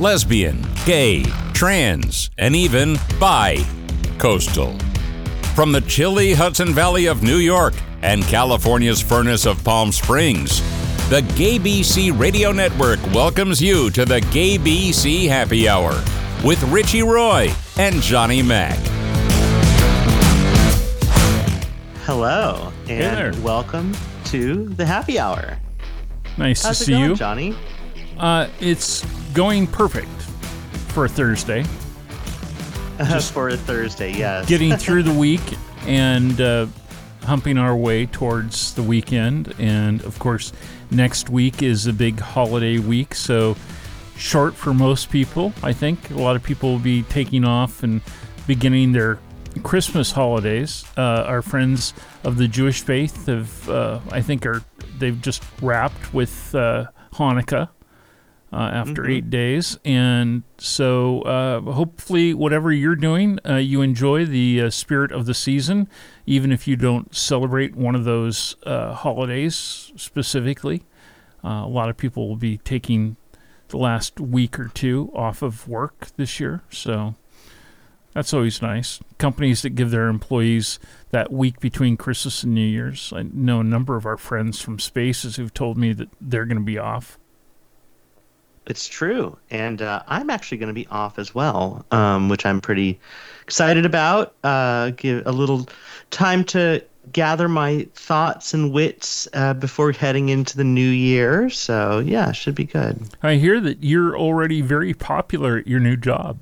lesbian, gay, trans, and even bi coastal. From the chilly Hudson Valley of New York and California's furnace of Palm Springs, the Gay BC Radio Network welcomes you to the Gay BC Happy Hour with Richie Roy and Johnny Mac. Hello, and there. welcome to the happy hour. Nice How's to it see going, you. Johnny? Uh, it's going perfect for a Thursday. Just for a Thursday, yes. Getting through the week and uh, humping our way towards the weekend. And of course, next week is a big holiday week. So short for most people, I think. A lot of people will be taking off and beginning their Christmas holidays. Uh, our friends of the Jewish faith have, uh, I think, are they've just wrapped with uh, Hanukkah. Uh, after eight days. And so, uh, hopefully, whatever you're doing, uh, you enjoy the uh, spirit of the season, even if you don't celebrate one of those uh, holidays specifically. Uh, a lot of people will be taking the last week or two off of work this year. So, that's always nice. Companies that give their employees that week between Christmas and New Year's. I know a number of our friends from Spaces who've told me that they're going to be off. It's true, and uh, I'm actually going to be off as well, um, which I'm pretty excited about. Uh, give a little time to gather my thoughts and wits uh, before heading into the new year. So yeah, should be good. I hear that you're already very popular at your new job.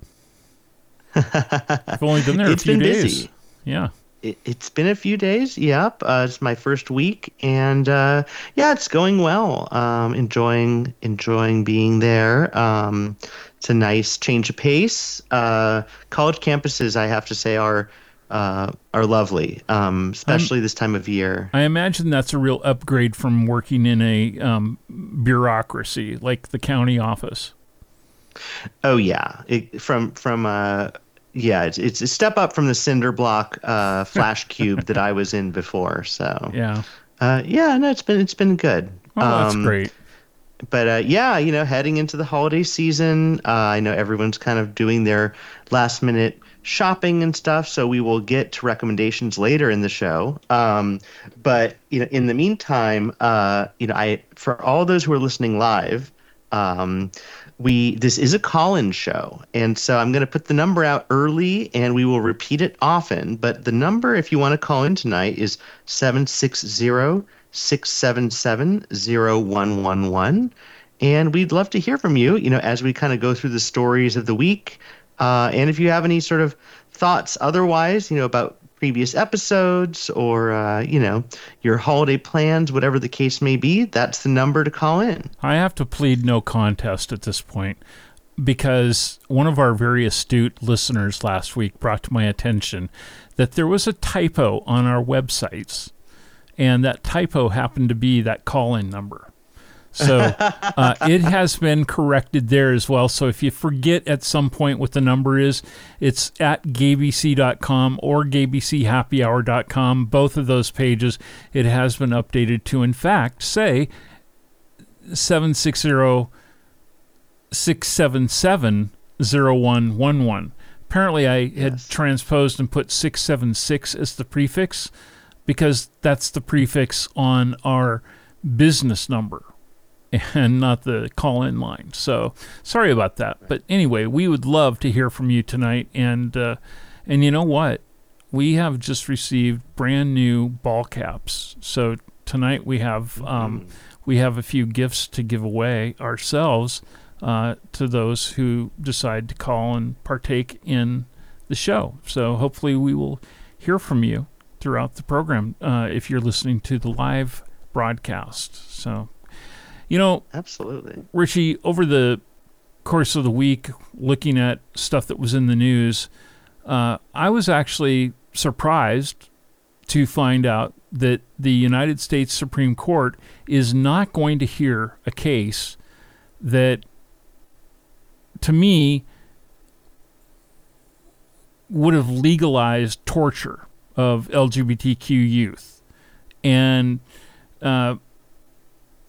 I've only been there It's a few been days. busy. Yeah. It, it's been a few days. Yep, uh, it's my first week, and uh, yeah, it's going well. Um, enjoying enjoying being there. Um, it's a nice change of pace. Uh, college campuses, I have to say, are uh, are lovely, um, especially this time of year. I imagine that's a real upgrade from working in a um, bureaucracy like the county office. Oh yeah, it, from from uh, yeah, it's it's a step up from the cinder block uh, flash cube that I was in before. So Yeah. uh, yeah, no, it's been it's been good. Oh, that's Um, great. but uh, yeah, you know, heading into the holiday season, uh, I know everyone's kind of doing their last minute shopping and stuff. So we will get to recommendations later in the show. Um, but you know, in the meantime, uh, you know, I for all those who are listening live, um, we this is a call-in show, and so I'm going to put the number out early, and we will repeat it often. But the number, if you want to call in tonight, is seven six zero. 677-0111 and we'd love to hear from you you know as we kind of go through the stories of the week uh, and if you have any sort of thoughts otherwise you know about previous episodes or uh, you know your holiday plans whatever the case may be that's the number to call in I have to plead no contest at this point because one of our very astute listeners last week brought to my attention that there was a typo on our websites, and that typo happened to be that call in number. So uh, it has been corrected there as well. So if you forget at some point what the number is, it's at gaybc.com or gaybchappyhour.com. Both of those pages, it has been updated to, in fact, say 760 677 0111. Apparently, I had transposed and put 676 as the prefix because that's the prefix on our business number and not the call in line. So sorry about that. But anyway, we would love to hear from you tonight. And, uh, and you know what? We have just received brand new ball caps. So tonight we have um, we have a few gifts to give away ourselves uh, to those who decide to call and partake in the show. So hopefully we will hear from you throughout the program uh, if you're listening to the live broadcast. So, you know, absolutely Richie, over the course of the week, looking at stuff that was in the news, uh, I was actually surprised to find out that the United States Supreme Court is not going to hear a case that, to me, would have legalized torture of LGBTQ youth. And uh,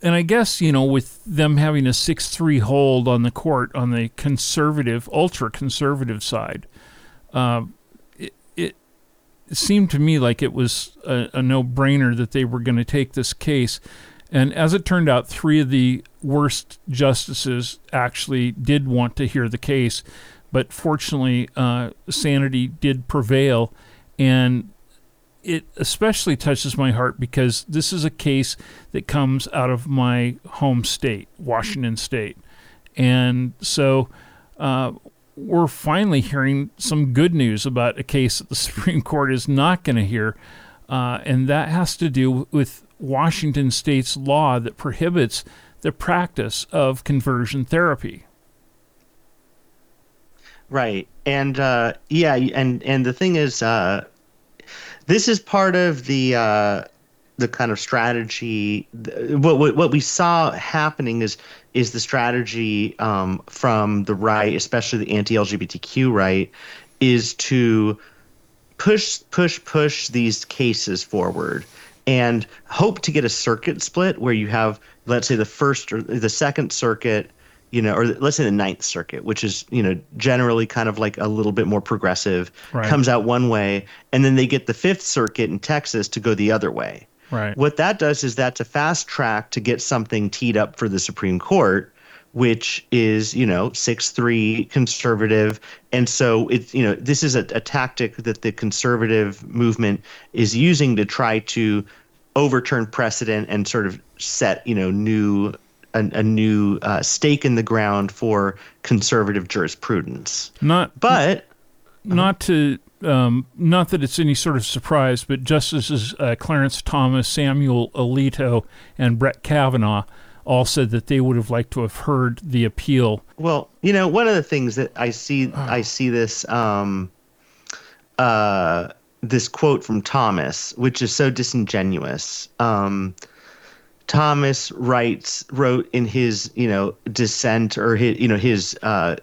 and I guess you know with them having a six three hold on the court on the conservative, ultra conservative side, uh, it, it seemed to me like it was a, a no brainer that they were going to take this case. And as it turned out, three of the worst justices actually did want to hear the case, but fortunately, uh, sanity did prevail, and it especially touches my heart because this is a case that comes out of my home state, Washington State. And so uh, we're finally hearing some good news about a case that the Supreme Court is not going to hear. Uh, and that has to do with Washington State's law that prohibits the practice of conversion therapy. Right. And uh, yeah, and and the thing is, uh, this is part of the uh, the kind of strategy. What, what what we saw happening is is the strategy um, from the right, especially the anti-LGBTQ right, is to push push push these cases forward and hope to get a circuit split where you have let's say the first or the second circuit you know, or let's say the Ninth Circuit, which is you know generally kind of like a little bit more progressive, right. comes out one way, and then they get the Fifth Circuit in Texas to go the other way. Right. What that does is that's a fast track to get something teed up for the Supreme Court, which is you know six three conservative, and so it's you know this is a, a tactic that the conservative movement is using to try to overturn precedent and sort of set you know new a, a new uh, stake in the ground for conservative jurisprudence. Not, but not to um, not that it's any sort of surprise, but Justices uh, Clarence Thomas, Samuel Alito, and Brett Kavanaugh all said that they would have liked to have heard the appeal. Well, you know, one of the things that I see, oh. I see this, um, uh, this quote from Thomas, which is so disingenuous. Um, Thomas writes wrote in his you know dissent or his you know his uh,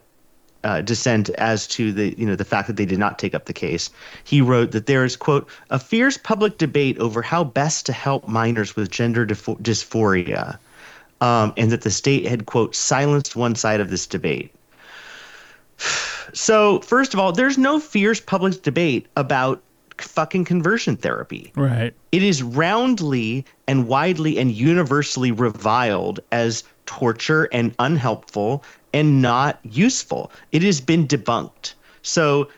uh, dissent as to the you know the fact that they did not take up the case. He wrote that there is quote a fierce public debate over how best to help minors with gender dysphoria, um, and that the state had quote silenced one side of this debate. So first of all, there's no fierce public debate about fucking conversion therapy. Right. It is roundly and widely and universally reviled as torture and unhelpful and not useful. It has been debunked. So,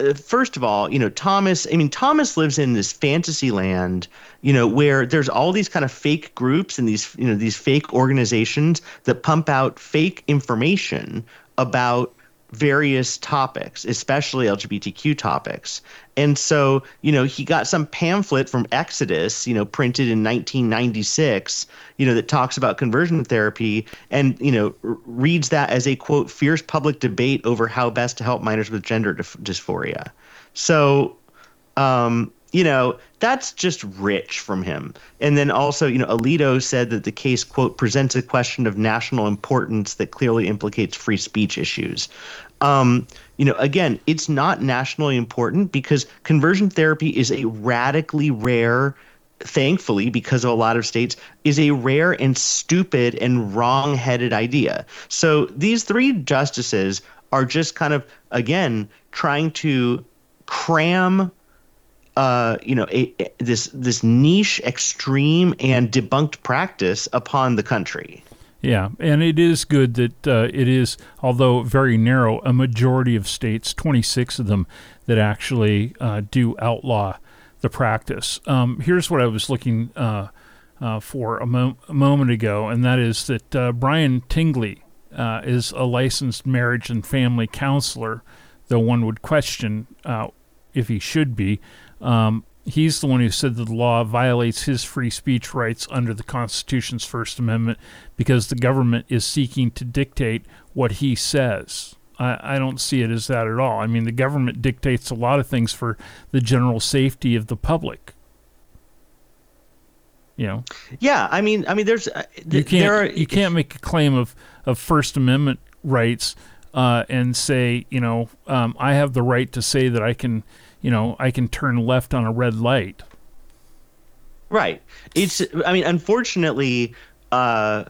uh, first of all, you know, Thomas, I mean, Thomas lives in this fantasy land, you know, where there's all these kind of fake groups and these, you know, these fake organizations that pump out fake information about various topics, especially LGBTQ topics. And so, you know, he got some pamphlet from Exodus, you know, printed in 1996, you know, that talks about conversion therapy and, you know, reads that as a quote, fierce public debate over how best to help minors with gender dysphoria. So, um, you know, that's just rich from him. And then also, you know, Alito said that the case, quote, presents a question of national importance that clearly implicates free speech issues. Um, you know, again, it's not nationally important because conversion therapy is a radically rare, thankfully, because of a lot of states, is a rare and stupid and wrong headed idea. So these three justices are just kind of, again, trying to cram uh, you know, a, a, this this niche, extreme, and debunked practice upon the country. Yeah, and it is good that uh, it is, although very narrow, a majority of states, 26 of them, that actually uh, do outlaw the practice. Um, here's what I was looking uh, uh for a, mo- a, moment ago, and that is that Brian Tingley is a licensed marriage and family counselor, though one would question if he should be. Um, he's the one who said that the law violates his free speech rights under the Constitution's First Amendment because the government is seeking to dictate what he says. I, I don't see it as that at all. I mean, the government dictates a lot of things for the general safety of the public. You know. Yeah, I mean, I mean, there's uh, th- you can't are, you can't make a claim of of First Amendment rights uh, and say, you know, um, I have the right to say that I can you know, I can turn left on a red light. Right. It's. I mean, unfortunately, uh,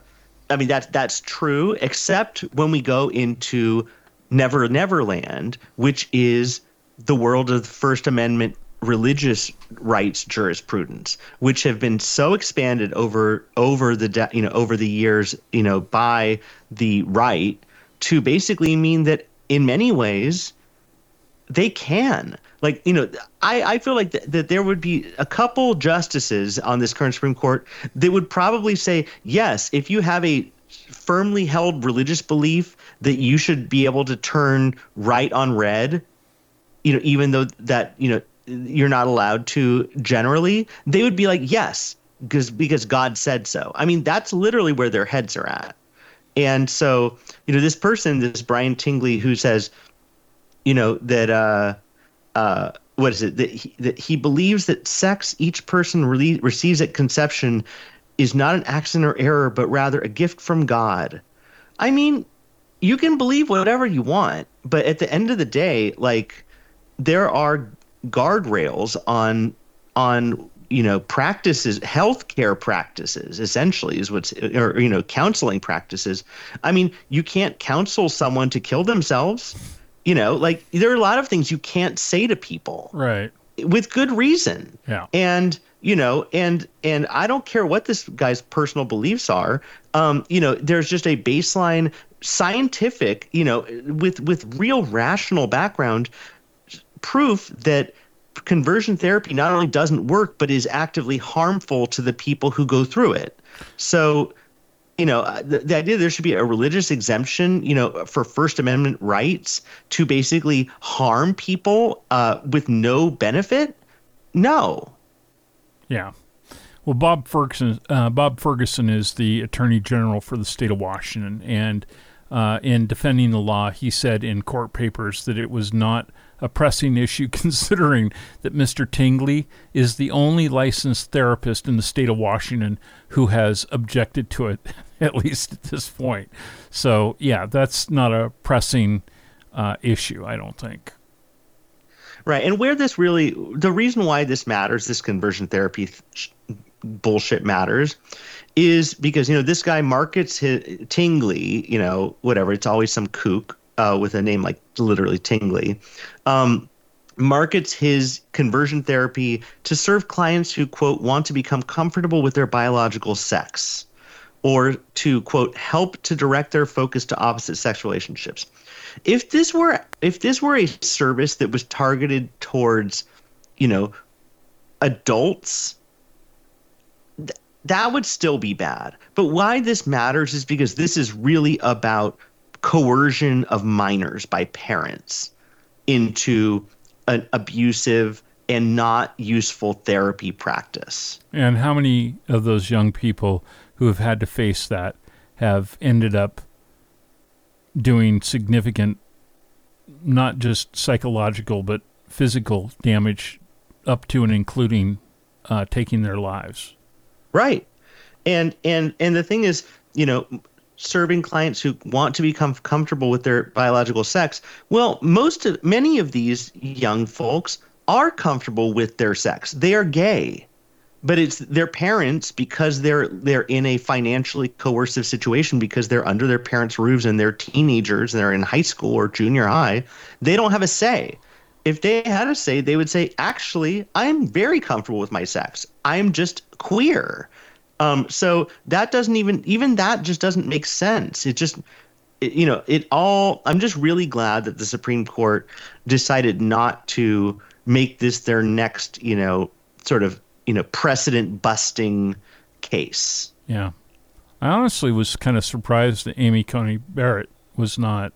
I mean that's that's true, except when we go into Never Never Land, which is the world of the First Amendment religious rights jurisprudence, which have been so expanded over over the you know over the years, you know, by the right to basically mean that in many ways they can like you know i, I feel like th- that there would be a couple justices on this current supreme court that would probably say yes if you have a firmly held religious belief that you should be able to turn right on red you know even though that you know you're not allowed to generally they would be like yes because because god said so. I mean that's literally where their heads are at. And so you know this person this brian tingley who says you know that uh uh what is it that he, that he believes that sex each person re- receives at conception is not an accident or error but rather a gift from god. I mean you can believe whatever you want but at the end of the day like there are guardrails on on you know practices healthcare practices essentially is what's or you know counseling practices. I mean you can't counsel someone to kill themselves you know like there are a lot of things you can't say to people. Right. With good reason. Yeah. And you know and and i don't care what this guy's personal beliefs are um you know there's just a baseline scientific you know with with real rational background proof that conversion therapy not only doesn't work but is actively harmful to the people who go through it. So you know uh, the, the idea there should be a religious exemption you know for first amendment rights to basically harm people uh, with no benefit? No. Yeah. Well bob ferguson uh, bob ferguson is the attorney general for the state of washington and uh, in defending the law he said in court papers that it was not a pressing issue considering that Mr. Tingley is the only licensed therapist in the state of Washington who has objected to it, at least at this point. So, yeah, that's not a pressing uh, issue, I don't think. Right. And where this really, the reason why this matters, this conversion therapy th- bullshit matters, is because, you know, this guy markets his Tingley, you know, whatever, it's always some kook uh, with a name like literally Tingley, um, markets his conversion therapy to serve clients who, quote, want to become comfortable with their biological sex or to, quote, help to direct their focus to opposite sex relationships. If this were if this were a service that was targeted towards, you know, adults, th- that would still be bad. But why this matters is because this is really about coercion of minors by parents into an abusive and not useful therapy practice. And how many of those young people who have had to face that have ended up doing significant, not just psychological, but physical damage up to and including uh, taking their lives? Right. And and and the thing is, you know, serving clients who want to become comfortable with their biological sex. Well, most of many of these young folks are comfortable with their sex. They are gay. But it's their parents because they're they're in a financially coercive situation because they're under their parents' roofs and they're teenagers and they're in high school or junior high. They don't have a say. If they had a say, they would say, "Actually, I'm very comfortable with my sex. I'm just queer." Um, so that doesn't even even that just doesn't make sense. It just it, you know it all. I'm just really glad that the Supreme Court decided not to make this their next you know sort of you know precedent busting case. Yeah, I honestly was kind of surprised that Amy Coney Barrett was not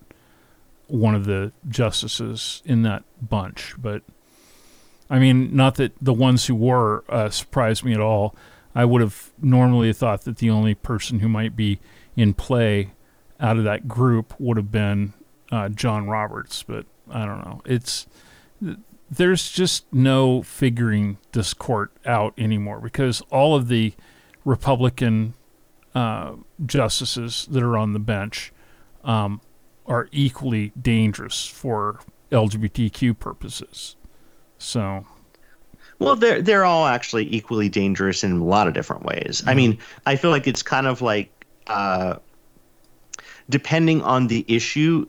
one of the justices in that bunch, but. I mean, not that the ones who were uh, surprised me at all. I would have normally thought that the only person who might be in play out of that group would have been uh, John Roberts, but I don't know. It's there's just no figuring this court out anymore because all of the Republican uh, justices that are on the bench um, are equally dangerous for LGBTQ purposes. So Well, they're they're all actually equally dangerous in a lot of different ways. Mm-hmm. I mean, I feel like it's kind of like uh, depending on the issue,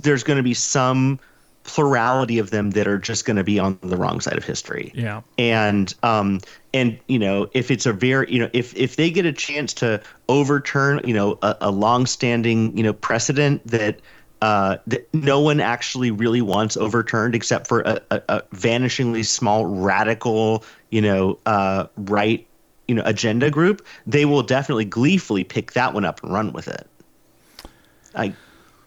there's going to be some plurality of them that are just going to be on the wrong side of history. Yeah. And um and you know if it's a very you know if if they get a chance to overturn you know a, a long-standing you know precedent that uh, that no one actually really wants overturned except for a, a, a vanishingly small radical, you know, uh, right, you know, agenda group, they will definitely gleefully pick that one up and run with it. I,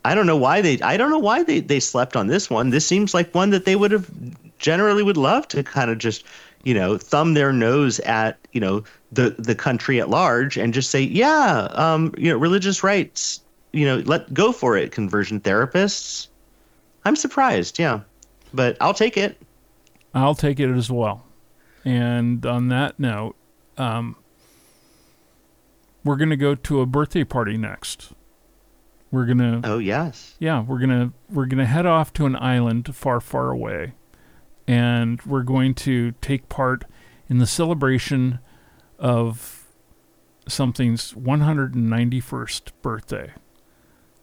I don't know why they, I don't know why they, they slept on this one. This seems like one that they would have generally would love to kind of just, you know, thumb their nose at, you know, the the country at large and just say, yeah, um, you know, religious rights you know, let go for it, conversion therapists. I'm surprised, yeah, but I'll take it. I'll take it as well. And on that note, um, we're going to go to a birthday party next. We're going to Oh, yes. Yeah, we're going to we're going to head off to an island far far away. And we're going to take part in the celebration of something's 191st birthday.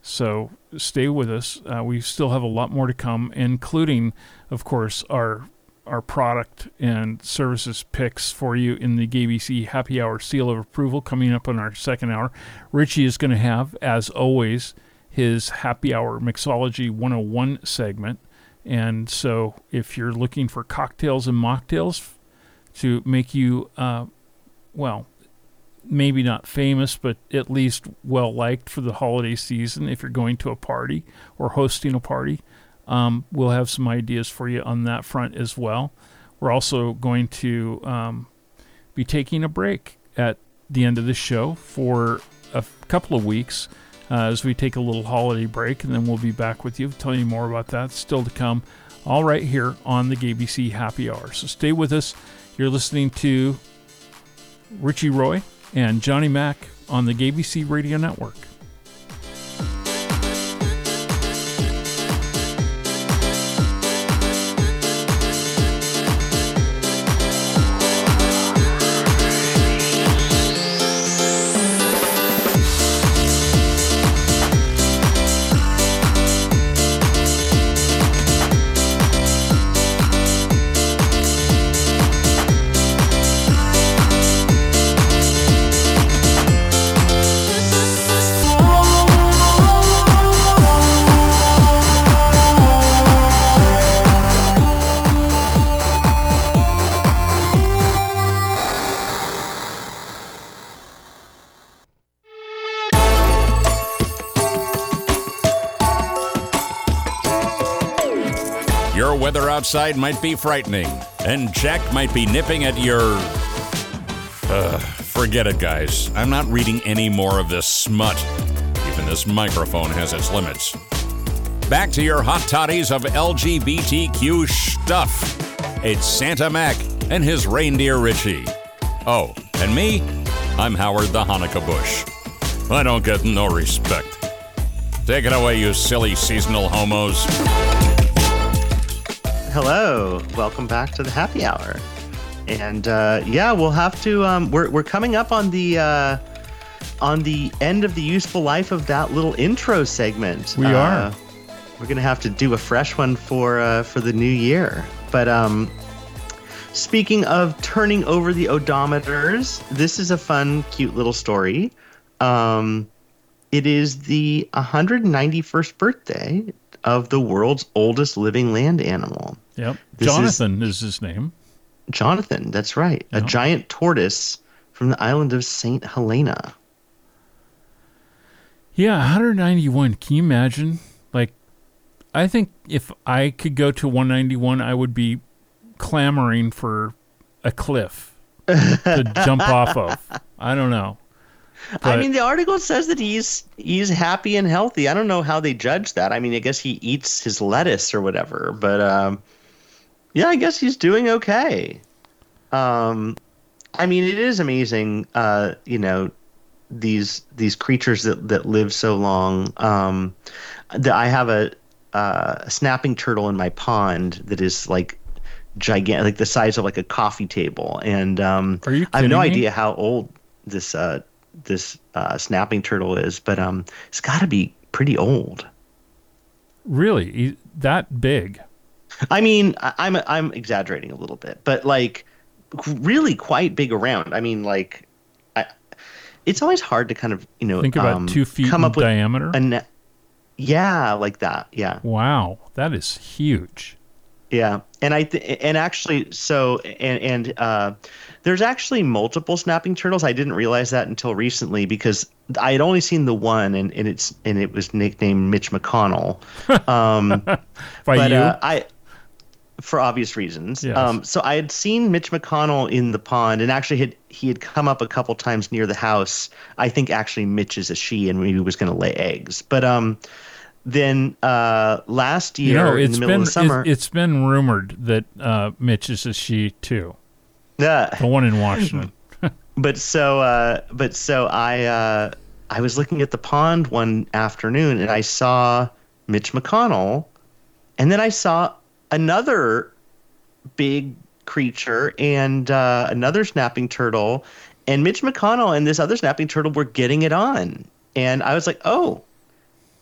So stay with us. Uh, we still have a lot more to come, including, of course, our our product and services picks for you in the GayBC Happy Hour Seal of Approval coming up on our second hour. Richie is going to have, as always, his Happy Hour Mixology 101 segment. And so if you're looking for cocktails and mocktails to make you, uh, well, maybe not famous, but at least well liked for the holiday season if you're going to a party or hosting a party. Um, we'll have some ideas for you on that front as well. We're also going to um, be taking a break at the end of the show for a couple of weeks uh, as we take a little holiday break, and then we'll be back with you, telling you more about that still to come. All right, here on the GayBC Happy Hour. So stay with us. You're listening to Richie Roy and Johnny Mac on the GayBC Radio Network. Outside might be frightening, and Jack might be nipping at your. Uh, forget it, guys. I'm not reading any more of this smut. Even this microphone has its limits. Back to your hot toddies of LGBTQ stuff. It's Santa Mac and his reindeer Richie. Oh, and me? I'm Howard the Hanukkah Bush. I don't get no respect. Take it away, you silly seasonal homos hello. Welcome back to the happy hour. And uh, yeah, we'll have to. Um, we're we're coming up on the uh, on the end of the useful life of that little intro segment. We uh, are. We're gonna have to do a fresh one for uh, for the new year. But um, speaking of turning over the odometers, this is a fun, cute little story. Um, it is the 191st birthday of the world's oldest living land animal. Yep. This Jonathan is, is, his name. Jonathan, that's right. Yep. A giant tortoise from the island of St. Helena. Yeah, 191. Can you imagine? Like, I think if I could go to 191, I would be clamoring for a cliff to jump off of. I don't know. But, I mean, the article says that he's he's happy and healthy. I don't know how they judge that. I mean, I guess he eats his lettuce or whatever, but um, yeah, I guess he's doing okay. Um, I mean, it is amazing. Uh, you know, these these creatures that that live so long. Um, that I have a uh, a snapping turtle in my pond that is like gigantic, like the size of like a coffee table. And um, I have no me? idea how old this uh, this uh, snapping turtle is, but um, it's got to be pretty old. Really, that big? I mean, I'm I'm exaggerating a little bit, but like really quite big around. I mean, like, I, it's always hard to kind of you know Think about um, two feet come in up diameter. a ne- yeah, like that. Yeah, wow, that is huge. yeah. And I th- and actually, so and and uh, there's actually multiple snapping turtles. I didn't realize that until recently because I had only seen the one, and, and it's and it was nicknamed Mitch McConnell. Um, By but you? uh, I, for obvious reasons. Yes. Um, so I had seen Mitch McConnell in the pond, and actually had he had come up a couple times near the house. I think actually Mitch is a she, and maybe was going to lay eggs. But um, then uh, last year you know, in the middle been of the summer, it, has been rumored that uh, Mitch is a she too. Yeah. The one in Washington. but so uh, but so I uh, I was looking at the pond one afternoon, and I saw Mitch McConnell, and then I saw another big creature and uh, another snapping turtle, and Mitch McConnell and this other snapping turtle were getting it on, and I was like, oh.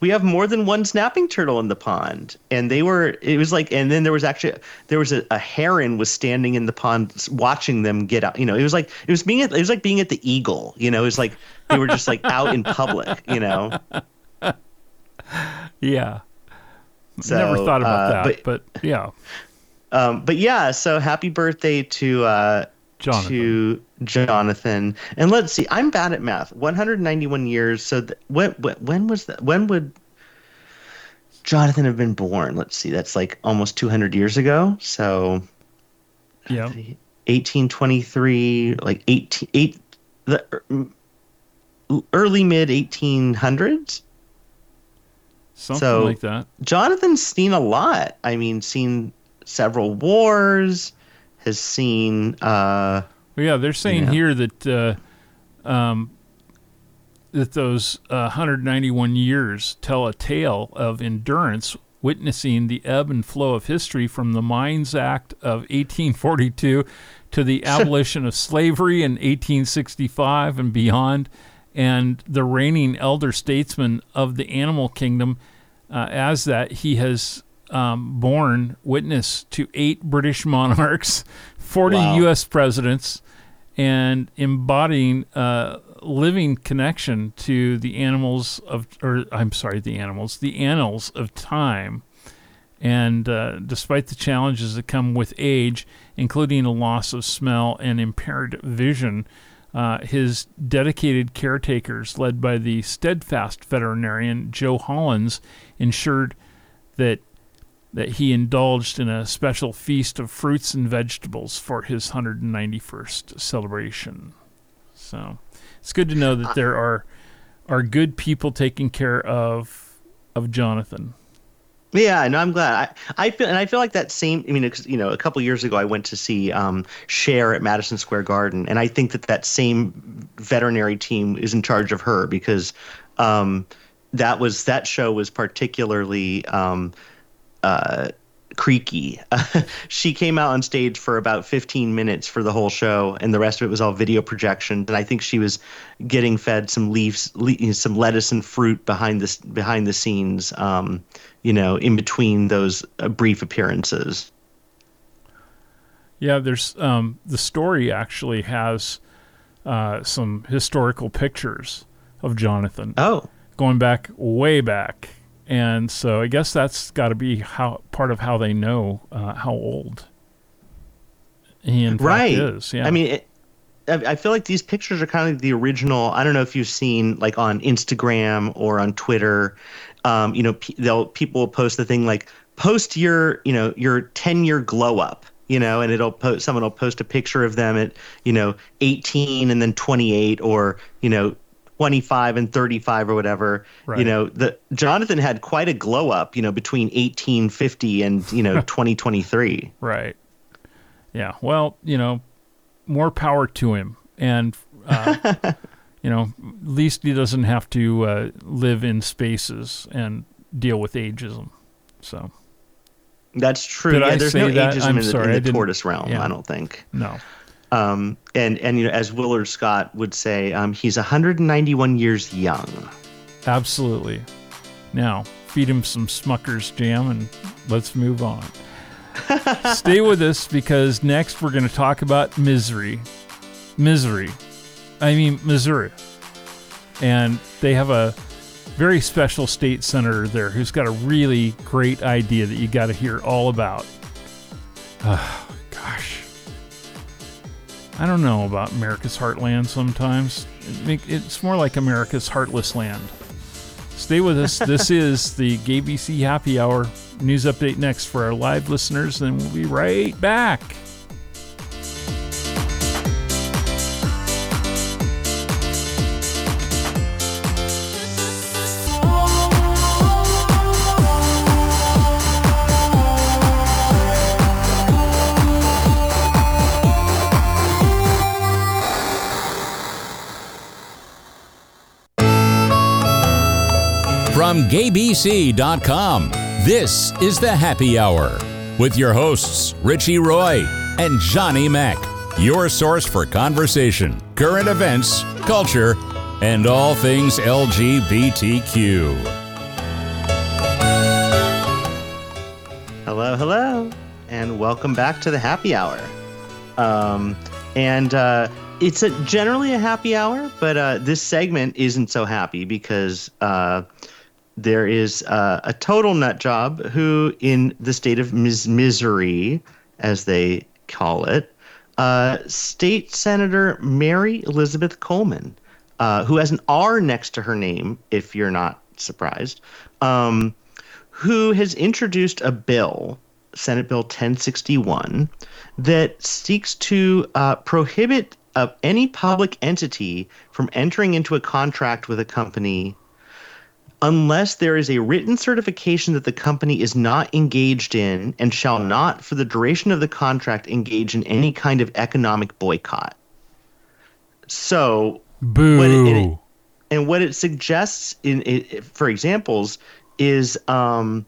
We have more than one snapping turtle in the pond, and they were. It was like, and then there was actually there was a, a heron was standing in the pond watching them get out. You know, it was like it was being at, it was like being at the eagle. You know, it was like they were just like out in public. You know, yeah. So Never thought about uh, that, but, yeah, Um, but yeah, so happy birthday to uh, Jonathan. to Jonathan. And let's see, I'm bad at math. 191 years. So th- when, when when was that? When would Jonathan have been born? Let's see, that's like almost 200 years ago. So yeah. 1823, like 18 eight, the er- early mid 1800s. Something So- like that. Jonathan's seen a lot. I mean, seen several wars, has seen uh Well, yeah, they're saying here that uh, um, that those uh, 191 years tell a tale of endurance, witnessing the ebb and flow of history from the Mines Act of 1842 to the abolition of slavery in 1865 and beyond, and the reigning elder statesmen of the animal kingdom. Uh, as that, he has um, borne witness to eight British monarchs, 40 Wow. U.S. presidents, and embodying a living connection to the animals of, or I'm sorry, the animals, the annals of time. And uh, despite the challenges that come with age, including a loss of smell and impaired vision, uh, his dedicated caretakers, led by the steadfast veterinarian Joe Hollins, ensured that that he indulged in a special feast of fruits and vegetables for his 191st celebration. So it's good to know that there are are good people taking care of of Jonathan. Yeah, no, I'm glad. I, I feel and I feel like that same. I mean, you know, a couple years ago, I went to see um, Cher at Madison Square Garden, and I think that that same veterinary team is in charge of her because um, that was that show was particularly um, uh, creaky. she came out on stage for about 15 minutes for the whole show, and the rest of it was all video projection. And I think she was getting fed some leaves, le- some lettuce and fruit behind this behind the scenes. Um, you know, in between those uh, brief appearances. Yeah, there's um, the story actually has uh, some historical pictures of Jonathan Oh, going back way back, and so I guess that's got to be how part of how they know uh, how old he in fact right. is. Yeah, I mean, it, I I feel like these pictures are kind of the original. I don't know if you've seen like on Instagram or on Twitter. Um, you know, pe- they'll people will post the thing like post your you know your 10 year glow up. You know, and it'll post someone will post a picture of them at you know 18 and then 28 or you know 25 and 35 or whatever. Right. You know, the Jonathan had quite a glow up. You know, between 1850 and you know 2023. Right. Yeah. Well, you know, more power to him, and uh, you know, at least he doesn't have to uh, live in spaces and deal with ageism. So, That's true. Did yeah, I there's no that? ageism I'm in the, sorry, I in the tortoise realm. yeah. I don't think. No. Um, and and you know, as Willard Scott would say, um, he's 191 years young. Absolutely. Now, feed him some Smucker's jam and let's move on. Stay with us because next we're going to talk about misery. Misery. I mean, Missouri. And they have a very special state senator there who's got a really great idea that you got to hear all about. Oh, gosh. I don't know about America's heartland sometimes. It make, it's more like America's heartless land. Stay with us. this is the GayBC Happy Hour news update next for our live listeners, and we'll be right back. From gaybc.com, this is the Happy Hour with your hosts, Richie Roy and Johnny Mac, your source for conversation, current events, culture, and all things LGBTQ. Hello, hello, and welcome back to the happy hour. Um, and uh, it's a, generally a happy hour, but uh, this segment isn't so happy because uh, there is uh, a total nut job who, in the state of mis- misery, as they call it, uh, State Senator Mary Elizabeth Coleman, uh, who has an R next to her name, if you're not surprised. Um, who has introduced a bill, Senate Bill 1061, that seeks to uh, prohibit uh, any public entity from entering into a contract with a company unless there is a written certification that the company is not engaged in and shall not, for the duration of the contract, engage in any kind of economic boycott. So Boo. What it- it- and what it suggests in it, for examples is um,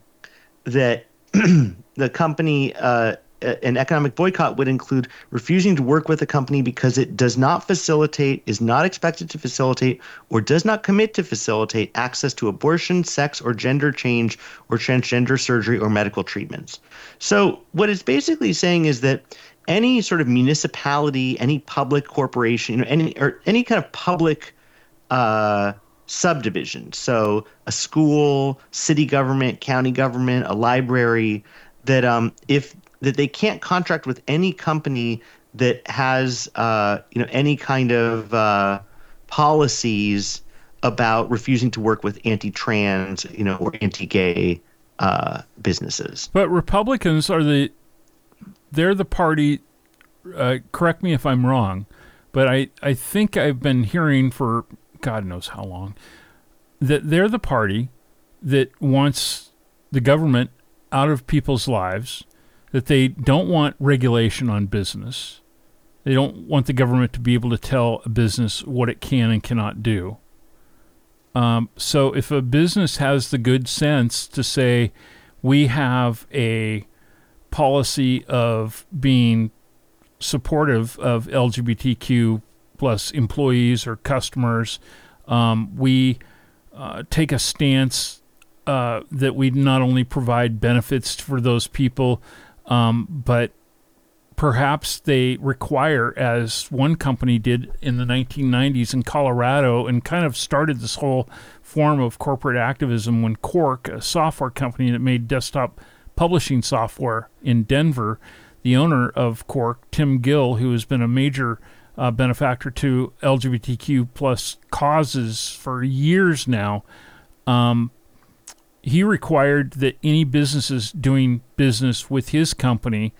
that the company uh, an economic boycott would include refusing to work with a company because it does not facilitate is not expected to facilitate or does not commit to facilitate access to abortion sex or gender change or transgender surgery or medical treatments so what it's basically saying is that any sort of municipality any public corporation you know any or any kind of public uh, subdivision. So a school, city government, county government, a library. That um, if that they can't contract with any company that has uh, you know any kind of uh, policies about refusing to work with anti-trans, you know, or anti-gay uh, businesses. But Republicans are the they're the party. Uh, correct me if I'm wrong, but I I think I've been hearing for God knows how long that they're the party that wants the government out of people's lives. That they don't want regulation on business. They don't want the government to be able to tell a business what it can and cannot do. Um, so if a business has the good sense to say, we have a policy of being supportive of LGBTQ plus employees or customers, um, we uh, take a stance uh, that we not only provide benefits for those people, um, but perhaps they require, as one company did in the 1990s in Colorado, and kind of started this whole form of corporate activism when Quark, a software company that made desktop publishing software in Denver, the owner of Quark, Tim Gill, who has been a major uh, benefactor to LGBTQ plus causes for years now, um, he required that any businesses doing business with his company,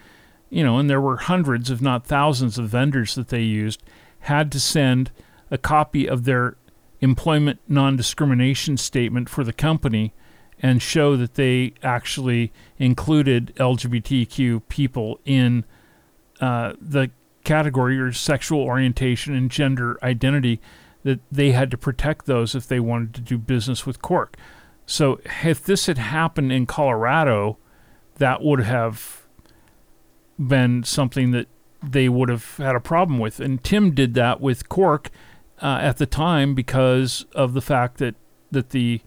you know, and there were hundreds, if not thousands, of vendors that they used, had to send a copy of their employment non discrimination statement for the company and show that they actually included LGBTQ people in uh, the category or sexual orientation and gender identity, that they had to protect those if they wanted to do business with Quark. So if this had happened in Colorado, that would have been something that they would have had a problem with. And Tim did that with Quark uh, at the time because of the fact that that the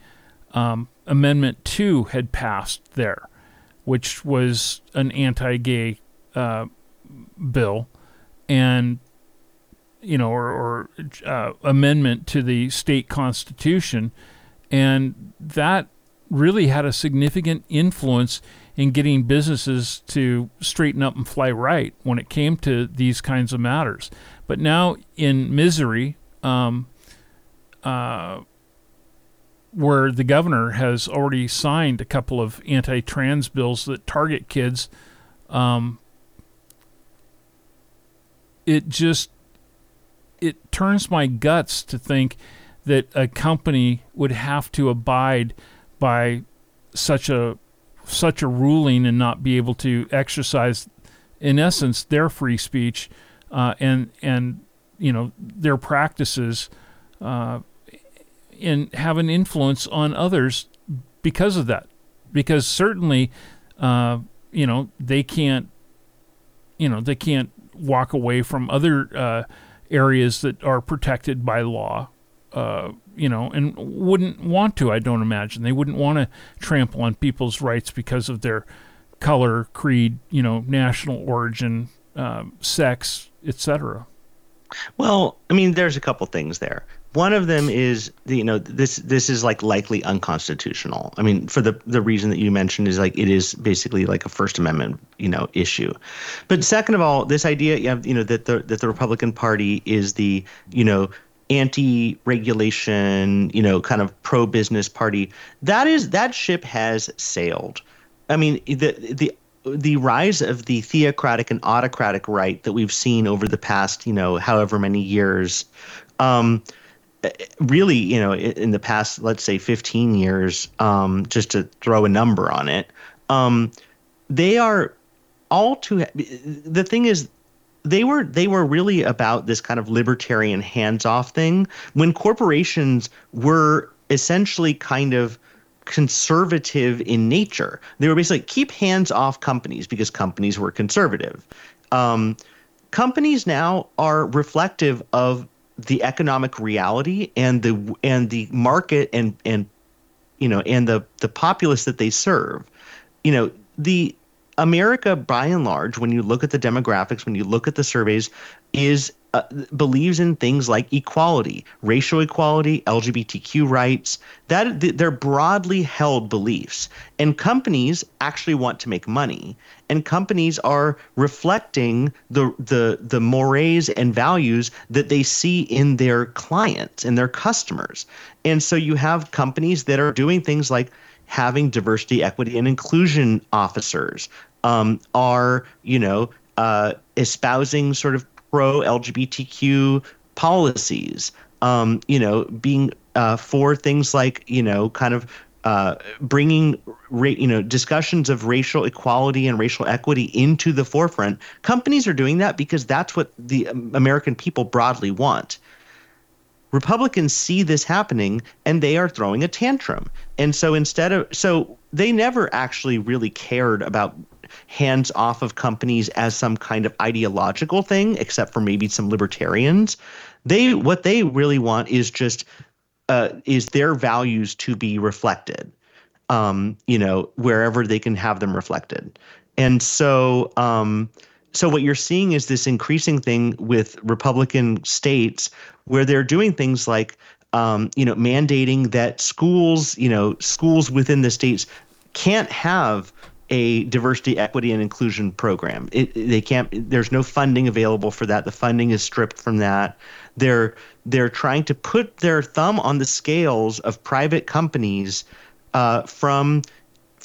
um, Amendment Two had passed there, which was an anti-gay uh, bill, and you know, or, or uh, amendment to the state constitution, and that really had a significant influence in getting businesses to straighten up and fly right when it came to these kinds of matters. But now in Missouri, um, uh, where the governor has already signed a couple of anti-trans bills that target kids, um, it just it turns my guts to think that a company would have to abide by such a such a ruling and not be able to exercise, in essence, their free speech uh, and and you know their practices uh, and have an influence on others because of that. Because certainly, uh, you know, they can't, you know, they can't walk away from other uh, areas that are protected by law. Uh, you know, and wouldn't want to. I don't imagine they wouldn't want to trample on people's rights because of their color, creed, you know, national origin, uh, sex, etc. Well, I mean, there's a couple things there. One of them is, you know, this this is like likely unconstitutional. I mean, for the the reason that you mentioned is like it is basically like a First Amendment, you know, issue. But second of all, this idea, you know, that the that the Republican Party is the, you know, anti-regulation, you know, kind of pro-business party. That is that ship has sailed. I mean, the the the rise of the theocratic and autocratic right that we've seen over the past, you know, however many years, um, really, you know, in the past, let's say 15 years, um, just to throw a number on it, um, they are all too. The thing is, they were they were really about this kind of libertarian hands-off thing when corporations were essentially kind of conservative in nature. They were basically keep hands off companies because companies were conservative. Um, companies now are reflective of the economic reality and the and the market and and you know and the the populace that they serve. You know the America, by and large, when you look at the demographics, when you look at the surveys, is uh, believes in things like equality, racial equality, LGBTQ rights. That they're broadly held beliefs, and companies actually want to make money, and companies are reflecting the the the mores and values that they see in their clients and their customers, and so you have companies that are doing things like having diversity, equity, and inclusion officers, um, are you know uh, espousing sort of pro LGBTQ policies. Um, you know, being uh, for things like you know, kind of uh, bringing ra- you know discussions of racial equality and racial equity into the forefront. Companies are doing that because that's what the American people broadly want. Republicans see this happening and they are throwing a tantrum. And so instead of so they never actually really cared about hands off of companies as some kind of ideological thing, except for maybe some libertarians. They what they really want is just uh, is their values to be reflected. Um, you know, wherever they can have them reflected. And so um, so what you're seeing is this increasing thing with Republican states where they're doing things like um, you know mandating that schools you know schools within the states can't have a diversity, equity, and inclusion program. It, they can't. There's no funding available for that. The funding is stripped from that. They're they're trying to put their thumb on the scales of private companies uh, from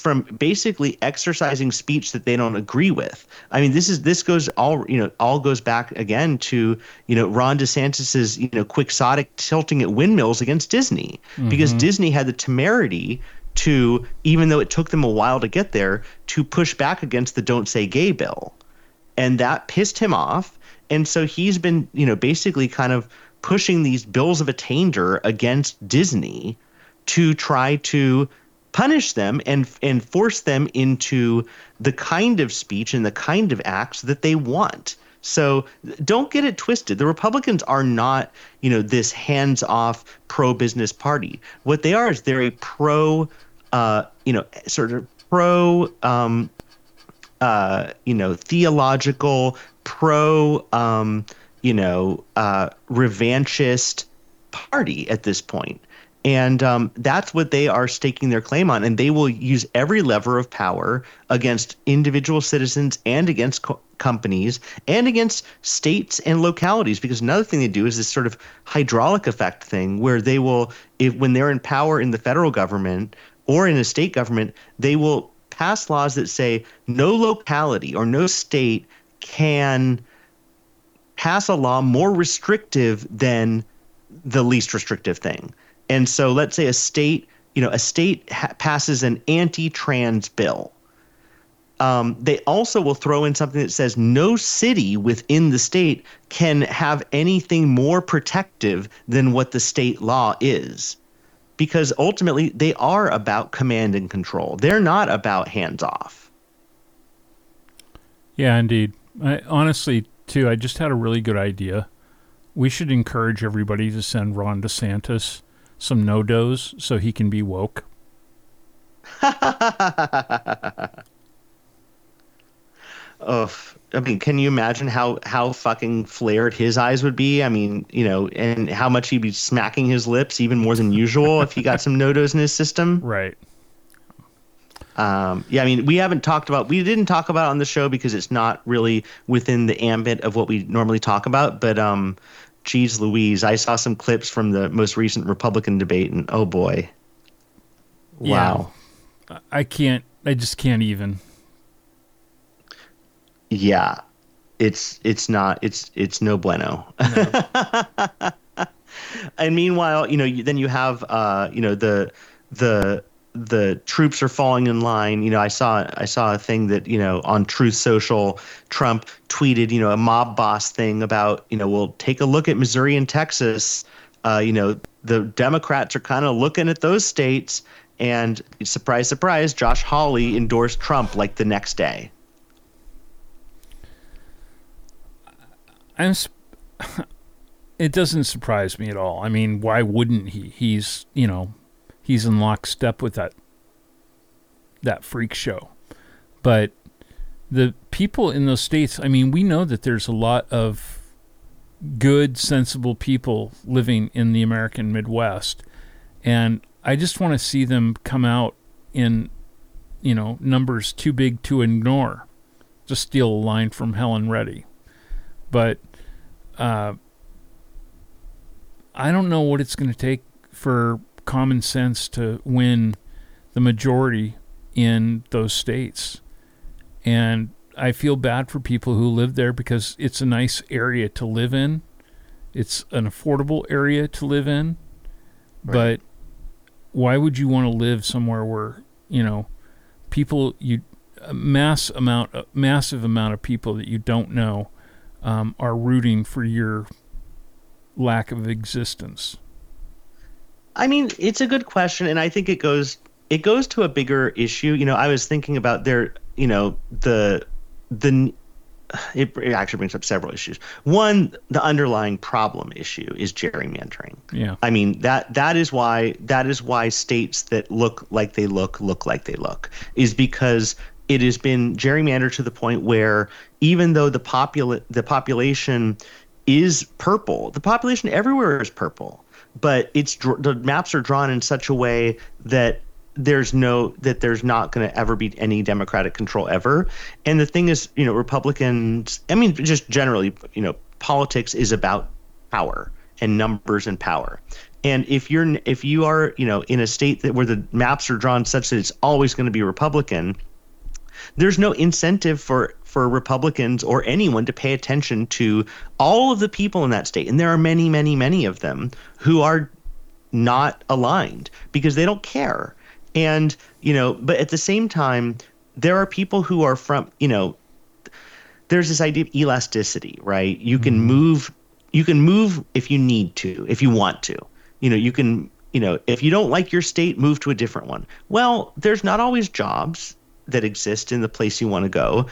from basically exercising speech that they don't agree with. I mean, this is this goes all you know all goes back again to you know Ron DeSantis's you know quixotic tilting at windmills against Disney mm-hmm. because Disney had the temerity to even though it took them a while to get there to push back against the don't say gay bill and that pissed him off and so he's been you know basically kind of pushing these bills of attainder against disney to try to punish them and and force them into the kind of speech and the kind of acts that they want. So don't get it twisted. The Republicans are not, you know, this hands-off pro-business party. What they are is they're a pro, uh, you know, sort of pro, um, uh, you know, theological, pro, um, you know, uh, revanchist party at this point. And um, that's what they are staking their claim on. And they will use every lever of power against individual citizens and against co- companies and against states and localities. Because another thing they do is this sort of hydraulic effect thing where they will, if when they're in power in the federal government or in a state government, they will pass laws that say no locality or no state can pass a law more restrictive than the least restrictive thing. And so let's say a state, you know, a state ha- passes an anti-trans bill. Um, they also will throw in something that says no city within the state can have anything more protective than what the state law is. Because ultimately, they are about command and control. They're not about hands off. Yeah, indeed. I, honestly, too, I just had a really good idea. We should encourage everybody to send Ron DeSantis some NoDoz so he can be woke. oh, I mean, can you imagine how how fucking flared his eyes would be? I mean, you know, and how much he'd be smacking his lips even more than usual if he got some NoDoz in his system. Right. Um, yeah, I mean, we haven't talked about, we didn't talk about on the show because it's not really within the ambit of what we normally talk about. But, um, geez, Louise, I saw some clips from the most recent Republican debate, and oh boy, wow. Yeah. I can't, I just can't even. Yeah, it's it's not it's it's no bueno. No. and meanwhile, you know, then you have uh, you know the the the troops are falling in line. You know, I saw I saw a thing that you know on Truth Social, Trump tweeted you know a mob boss thing about you know we'll take a look at Missouri and Texas. Uh, you know, the Democrats are kind of looking at those states, and surprise, surprise, Josh Hawley endorsed Trump like the next day. I'm. Sp- it doesn't surprise me at all. I mean, why wouldn't he? He's you know he's in lockstep with that that freak show. But the people in those states, I mean, we know that there's a lot of good, sensible people living in the American Midwest. And I just want to see them come out in, you know, numbers too big to ignore. Just steal a line from Helen Reddy. But uh, I don't know what it's going to take for common sense to win the majority in those states. And I feel bad for people who live there because it's a nice area to live in. It's an affordable area to live in. Right. But why would you want to live somewhere where, you know, people you a mass amount a massive amount of people that you don't know um, are rooting for your lack of existence? I mean, it's a good question, and I think it goes it goes to a bigger issue. You know, I was thinking about there. You know, the the it, it actually brings up several issues. One, the underlying problem issue is gerrymandering. Yeah. I mean that that is why that is why states that look like they look look like they look is because it has been gerrymandered to the point where even though the popula- the population is purple, the population everywhere is purple but it's the maps are drawn in such a way that there's no that there's not going to ever be any democratic control ever. And the thing is you know republicans i mean just generally you know politics is about power and numbers and power. And if you're if you are you know in a state that where the maps are drawn such that it's always going to be republican there's no incentive for for Republicans or anyone to pay attention to all of the people in that state. And there are many, many, many of them who are not aligned because they don't care. And, you know, but at the same time, there are people who are from, you know, there's this idea of elasticity, right? You can mm-hmm. move you can move if you need to, if you want to. You know, you can you know, if you don't like your state, move to a different one. Well, there's not always jobs that exist in the place you want to go.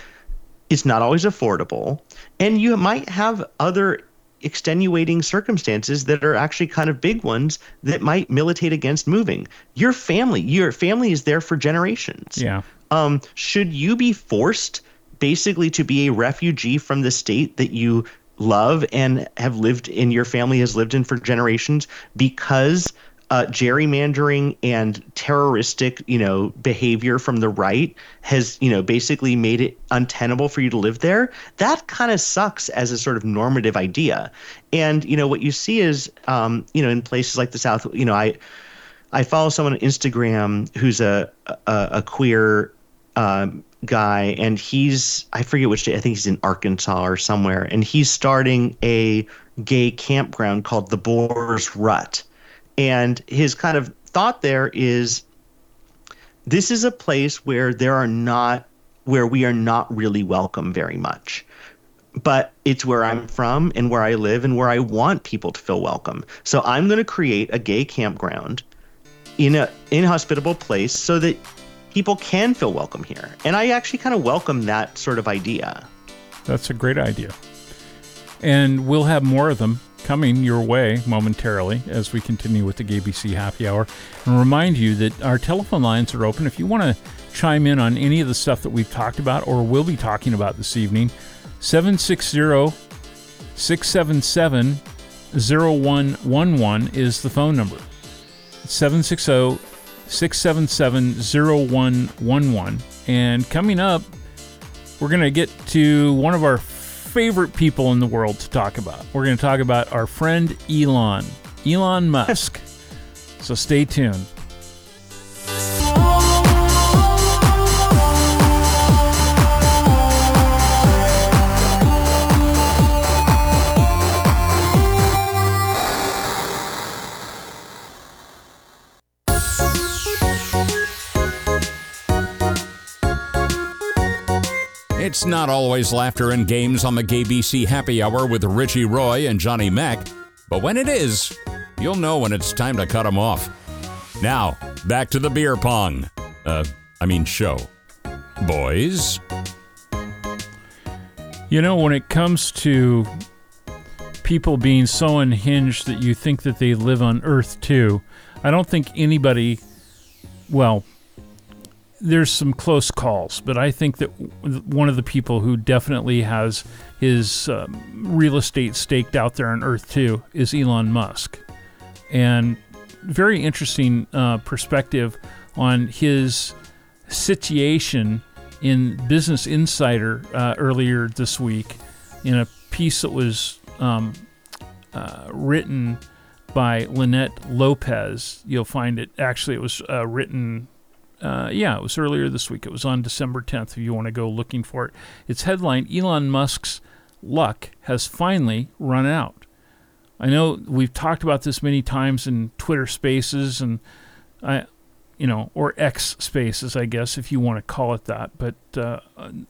It's not always affordable. And you might have other extenuating circumstances that are actually kind of big ones that might militate against moving. Your family, your family is there for generations. Yeah. Um, should you be forced basically to be a refugee from the state that you love and have lived in your family has lived in for generations because uh, gerrymandering and terroristic, you know, behavior from the right has, you know, basically made it untenable for you to live there. That kind of sucks as a sort of normative idea. And you know what you see is, um, you know, in places like the South, you know, I I follow someone on Instagram who's a a, a queer. Um, guy and he's I forget which day I think he's in Arkansas or somewhere and he's starting a gay campground called the Boar's Rut and his kind of thought there is this is a place where there are not, where we are not really welcome very much. But it's where I'm from and where I live and where I want people to feel welcome. So I'm going to create a gay campground in a inhospitable place so that people can feel welcome here. And I actually kind of welcome that sort of idea. That's a great idea. And we'll have more of them coming your way momentarily as we continue with the GAYBC Happy Hour. And remind you that our telephone lines are open. If you want to chime in on any of the stuff that we've talked about or will be talking about this evening, 760 677 0111 is the phone number. 760 677 0111. And coming up, we're going to get to one of our favorite people in the world to talk about. We're going to talk about our friend Elon, Elon Musk. so stay tuned. It's not always laughter and games on the GAYBC Happy Hour with Richie Roy and Johnny Mac, but when it is, you'll know when it's time to cut them off. Now, back to the beer pong. Uh, I mean, show. Boys. You know, when it comes to people being so unhinged that you think that they live on Earth too, I don't think anybody, well, there's some close calls, but I think that one of the people who definitely has his um, real estate staked out there on Earth too is Elon Musk, and very interesting uh, perspective on his situation in Business Insider uh, earlier this week in a piece that was um, uh, written by Linette Lopez. You'll find it actually it was uh, written uh, yeah, it was earlier this week. It was on December 10th if you want to go looking for it. Its headline Elon Musk's luck has finally run out. I know we've talked about this many times in Twitter spaces and I you know, or X spaces, I guess, if you want to call it that. But, uh,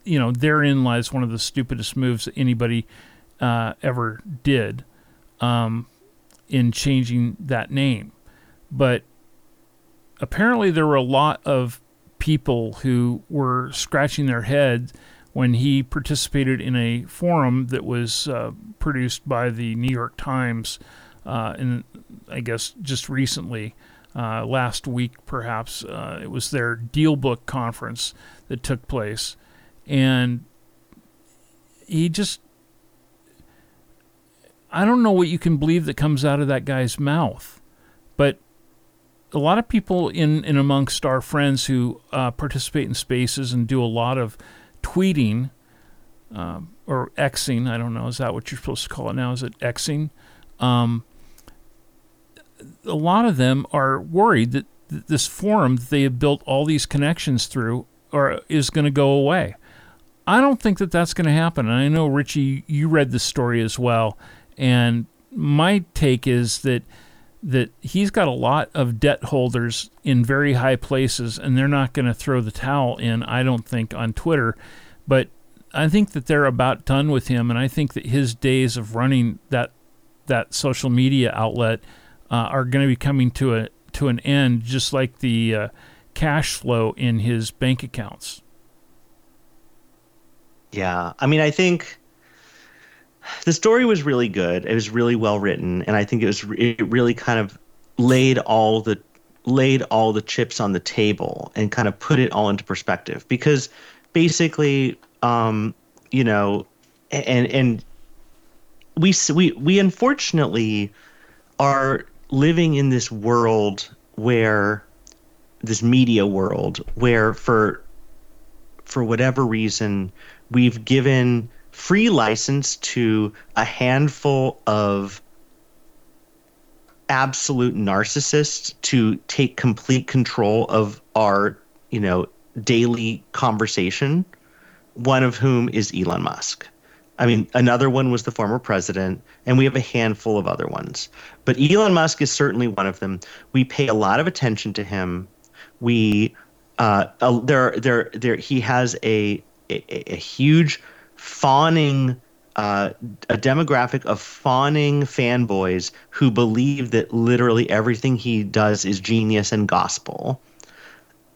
you know, therein lies one of the stupidest moves that anybody uh, ever did um, in changing that name. But apparently there were a lot of people who were scratching their heads when he participated in a forum that was uh, produced by the New York Times, uh, in I guess just recently, uh, last week perhaps. Uh, it was their DealBook conference that took place, and he just. I don't know what you can believe that comes out of that guy's mouth, but a lot of people in, in amongst our friends who uh, participate in spaces and do a lot of tweeting um, or Xing. I don't know. Is that what you're supposed to call it now? Is it Xing? Um, a lot of them are worried that th- this forum that they have built all these connections through or is going to go away. I don't think that that's going to happen. And I know Richie, you read the story as well, and my take is that that he's got a lot of debt holders in very high places, and they're not going to throw the towel in, I don't think, on Twitter. But I think that they're about done with him, and I think that his days of running that that social media outlet uh, are going to be coming to a to an end, just like the uh, cash flow in his bank accounts. Yeah, I mean, I think the story was really good. It was really well written, and I think it was it really kind of laid all the laid all the chips on the table and kind of put it all into perspective because basically um you know and and we we we unfortunately are living in this world where this media world where for for whatever reason we've given free license to a handful of absolute narcissists to take complete control of our, you know, daily conversation, one of whom is Elon Musk. I mean, another one was the former president, and we have a handful of other ones. But Elon Musk is certainly one of them. We pay a lot of attention to him. We uh, uh there there there he has a a, a huge fawning uh, a demographic of fawning fanboys who believe that literally everything he does is genius and gospel.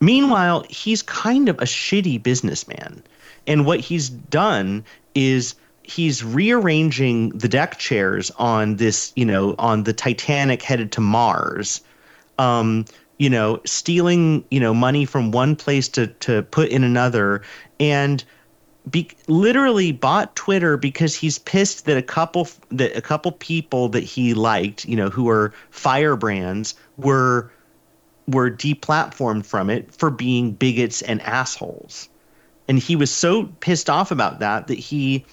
Meanwhile, he's kind of a shitty businessman. And what he's done is he's rearranging the deck chairs on this, you know, on the Titanic headed to Mars. Um, you know, stealing, you know, money from one place to to put in another and be, literally bought Twitter because he's pissed that a couple that a couple people that he liked, you know, who were firebrands, were were deplatformed from it for being bigots and assholes. And he was so pissed off about that that he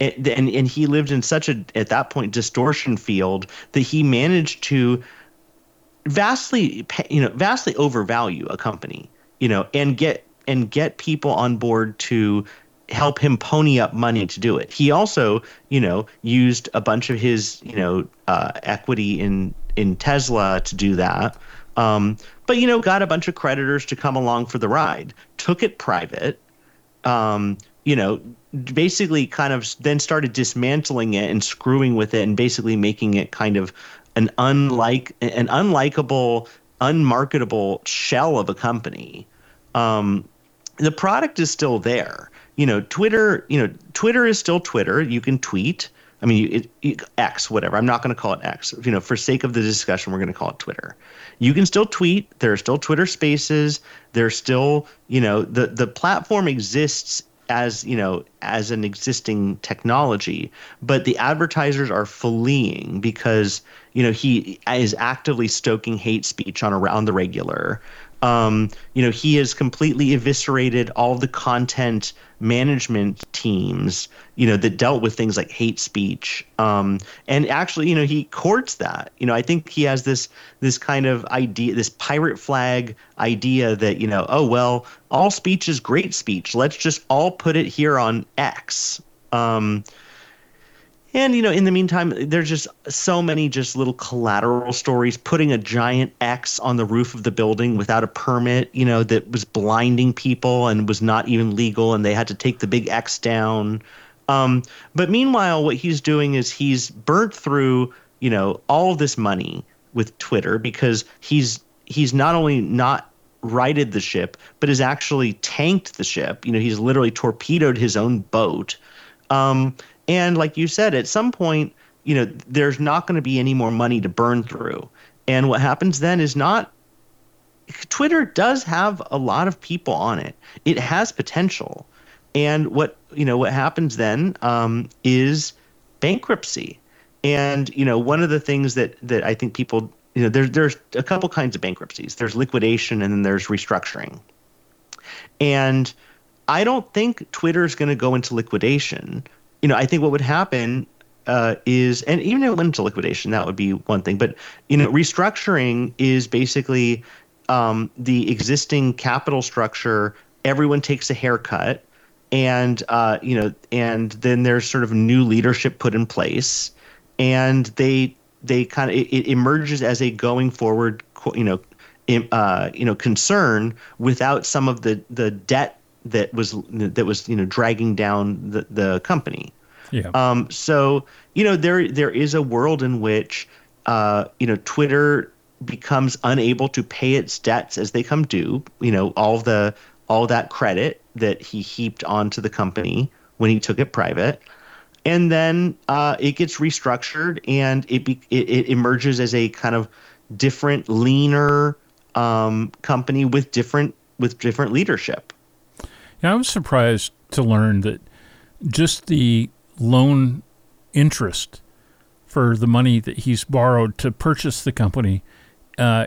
and and he lived in such a at that point distortion field that he managed to vastly you know vastly overvalue a company you know and get and get people on board to help him pony up money to do it. He also, you know, used a bunch of his, you know, uh, equity in in Tesla to do that. Um, but you know, got a bunch of creditors to come along for the ride. Took it private. Um, you know, basically, kind of then started dismantling it and screwing with it, and basically making it kind of an unlike an unlikable, unmarketable shell of a company. Um, the product is still there you know, Twitter, you know, Twitter is still Twitter. You can tweet. I mean, it, it, X, whatever. I'm not going to call it X. You know, for sake of the discussion, we're going to call it Twitter. You can still tweet. There are still Twitter Spaces. There's still, you know, the the platform exists as you know as an existing technology, but the advertisers are fleeing because you know he is actively stoking hate speech on around the regular. Um, you know, he has completely eviscerated all the content management teams, you know, that dealt with things like hate speech. Um, and actually, you know, he courts that. You know, I think he has this this kind of idea, this pirate flag idea that, you know, oh well, all speech is great speech. Let's just all put it here on X. Um, and you know, in the meantime, there's just so many just little collateral stories. Putting a giant X on the roof of the building without a permit, you know, that was blinding people and was not even legal, and they had to take the big X down. Um, but meanwhile, what he's doing is he's burnt through, you know, all this money with Twitter because he's he's not only not righted the ship, but has actually tanked the ship. You know, he's literally torpedoed his own boat. Um, and like you said, at some point, you know, there's not going to be any more money to burn through. And what happens then is not Twitter does have a lot of people on it. It has potential. And what you know what happens then um, is bankruptcy. And you know one of the things that that I think people you know there's there's a couple kinds of bankruptcies. There's liquidation and then there's restructuring. And I don't think Twitter is going to go into liquidation you know, I think what would happen uh, is, and even if it went into liquidation, that would be one thing. But you know, restructuring is basically um, the existing capital structure. Everyone takes a haircut, and uh, you know, and then there's sort of new leadership put in place, and they they kind of it, it emerges as a going forward, you know, uh, you know, concern without some of the the debt that was that was you know dragging down the, the company. Yeah. Um, so you know there there is a world in which uh, you know Twitter becomes unable to pay its debts as they come due. You know, all the all that credit that he heaped onto the company when he took it private, and then uh, it gets restructured and it, be, it, it emerges as a kind of different, leaner um, company with different with different leadership. Yeah, I was surprised to learn that just the loan interest for the money that he's borrowed to purchase the company uh,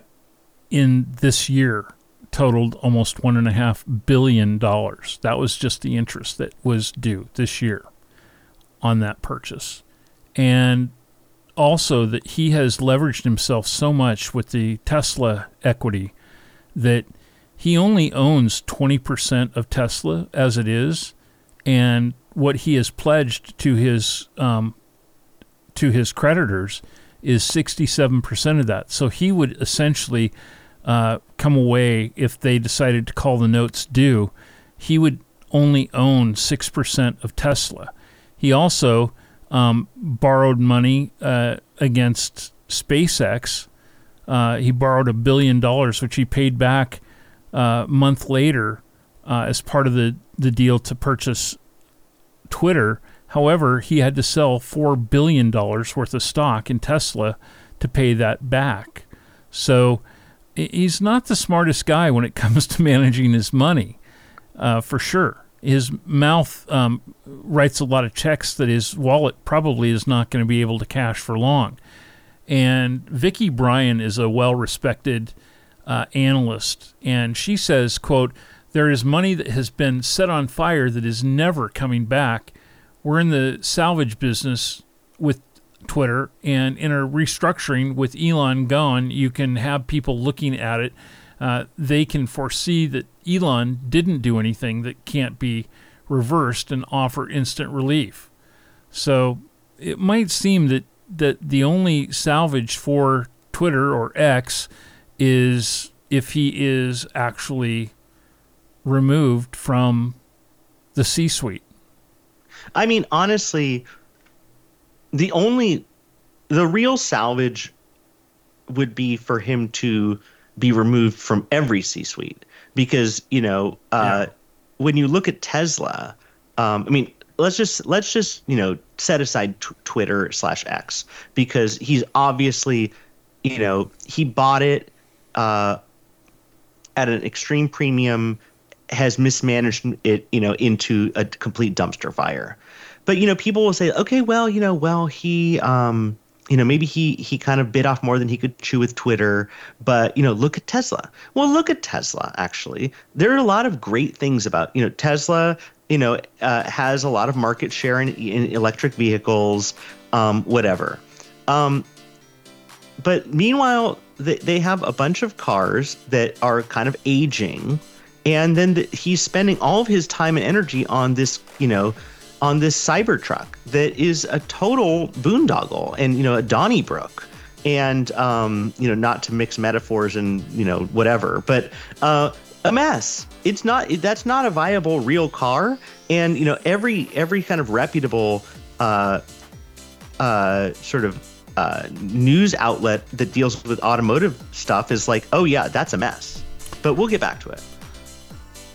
in this year totaled almost one and a half billion dollars. That was just the interest that was due this year on that purchase. And also that he has leveraged himself so much with the Tesla equity that he only owns 20% of Tesla as it is. And what he has pledged to his um, to his creditors is 67% of that. So he would essentially uh, come away if they decided to call the notes due. He would only own 6% of Tesla. He also um, borrowed money uh, against SpaceX. Uh, he borrowed a billion dollars, which he paid back uh, month later uh, as part of the, the deal to purchase Twitter. However, he had to sell $4 billion worth of stock in Tesla to pay that back. So he's not the smartest guy when it comes to managing his money, uh, for sure his mouth um, writes a lot of checks that his wallet probably is not going to be able to cash for long. And Vicki Bryan is a well-respected uh, analyst, and she says, "quote There is money that has been set on fire that is never coming back. We're in the salvage business with Twitter, and in a restructuring with Elon gone, you can have people looking at it." Uh, they can foresee that Elon didn't do anything that can't be reversed and offer instant relief. So it might seem that, that the only salvage for Twitter or X is if he is actually removed from the C suite. I mean, honestly, the only, the real salvage would be for him to be removed from every C-suite because you know uh, yeah. when you look at Tesla, um, I mean let's just let's just you know set aside t- Twitter slash X because he's obviously you know he bought it uh, at an extreme premium has mismanaged it you know into a complete dumpster fire. But you know people will say okay well you know well he um you know maybe he he kind of bit off more than he could chew with twitter but you know look at tesla. Well look at tesla actually. There are a lot of great things about you know tesla you know uh, has a lot of market share in, in electric vehicles um, whatever. Um, but meanwhile they, they have a bunch of cars that are kind of aging and then the, he's spending all of his time and energy on this you know on this Cybertruck that is a total boondoggle and you know a Donnybrook. And um, you know not to mix metaphors and you know whatever but uh, a mess. It's not that's not a viable real car. And you know every every kind of reputable uh, uh, sort of uh, news outlet that deals with automotive stuff is like oh yeah that's a mess but we'll get back to it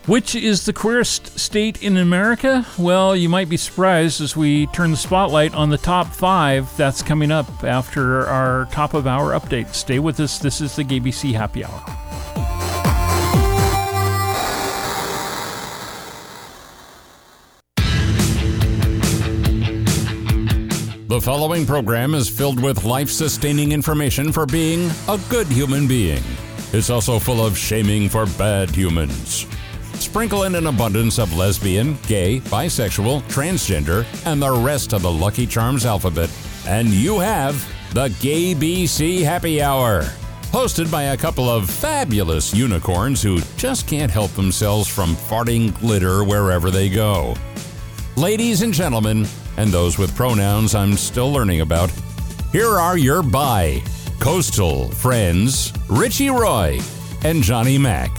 which is the queerest state in America? Well, you might be surprised as we turn the spotlight on the top five. That's coming up after our top of hour update. Stay with us. This is the GAYBC Happy Hour. The following program is filled with life sustaining information for being a good human being. It's also full of shaming for bad humans. Sprinkle in an abundance of lesbian, gay, bisexual, transgender, and the rest of the Lucky Charms alphabet, and you have the GAYBC Happy Hour. Hosted by a couple of fabulous unicorns who just can't help themselves from farting glitter wherever they go. Ladies and gentlemen, and those with pronouns I'm still learning about, here are your bi coastal friends, Richie Roy and Johnny Mac.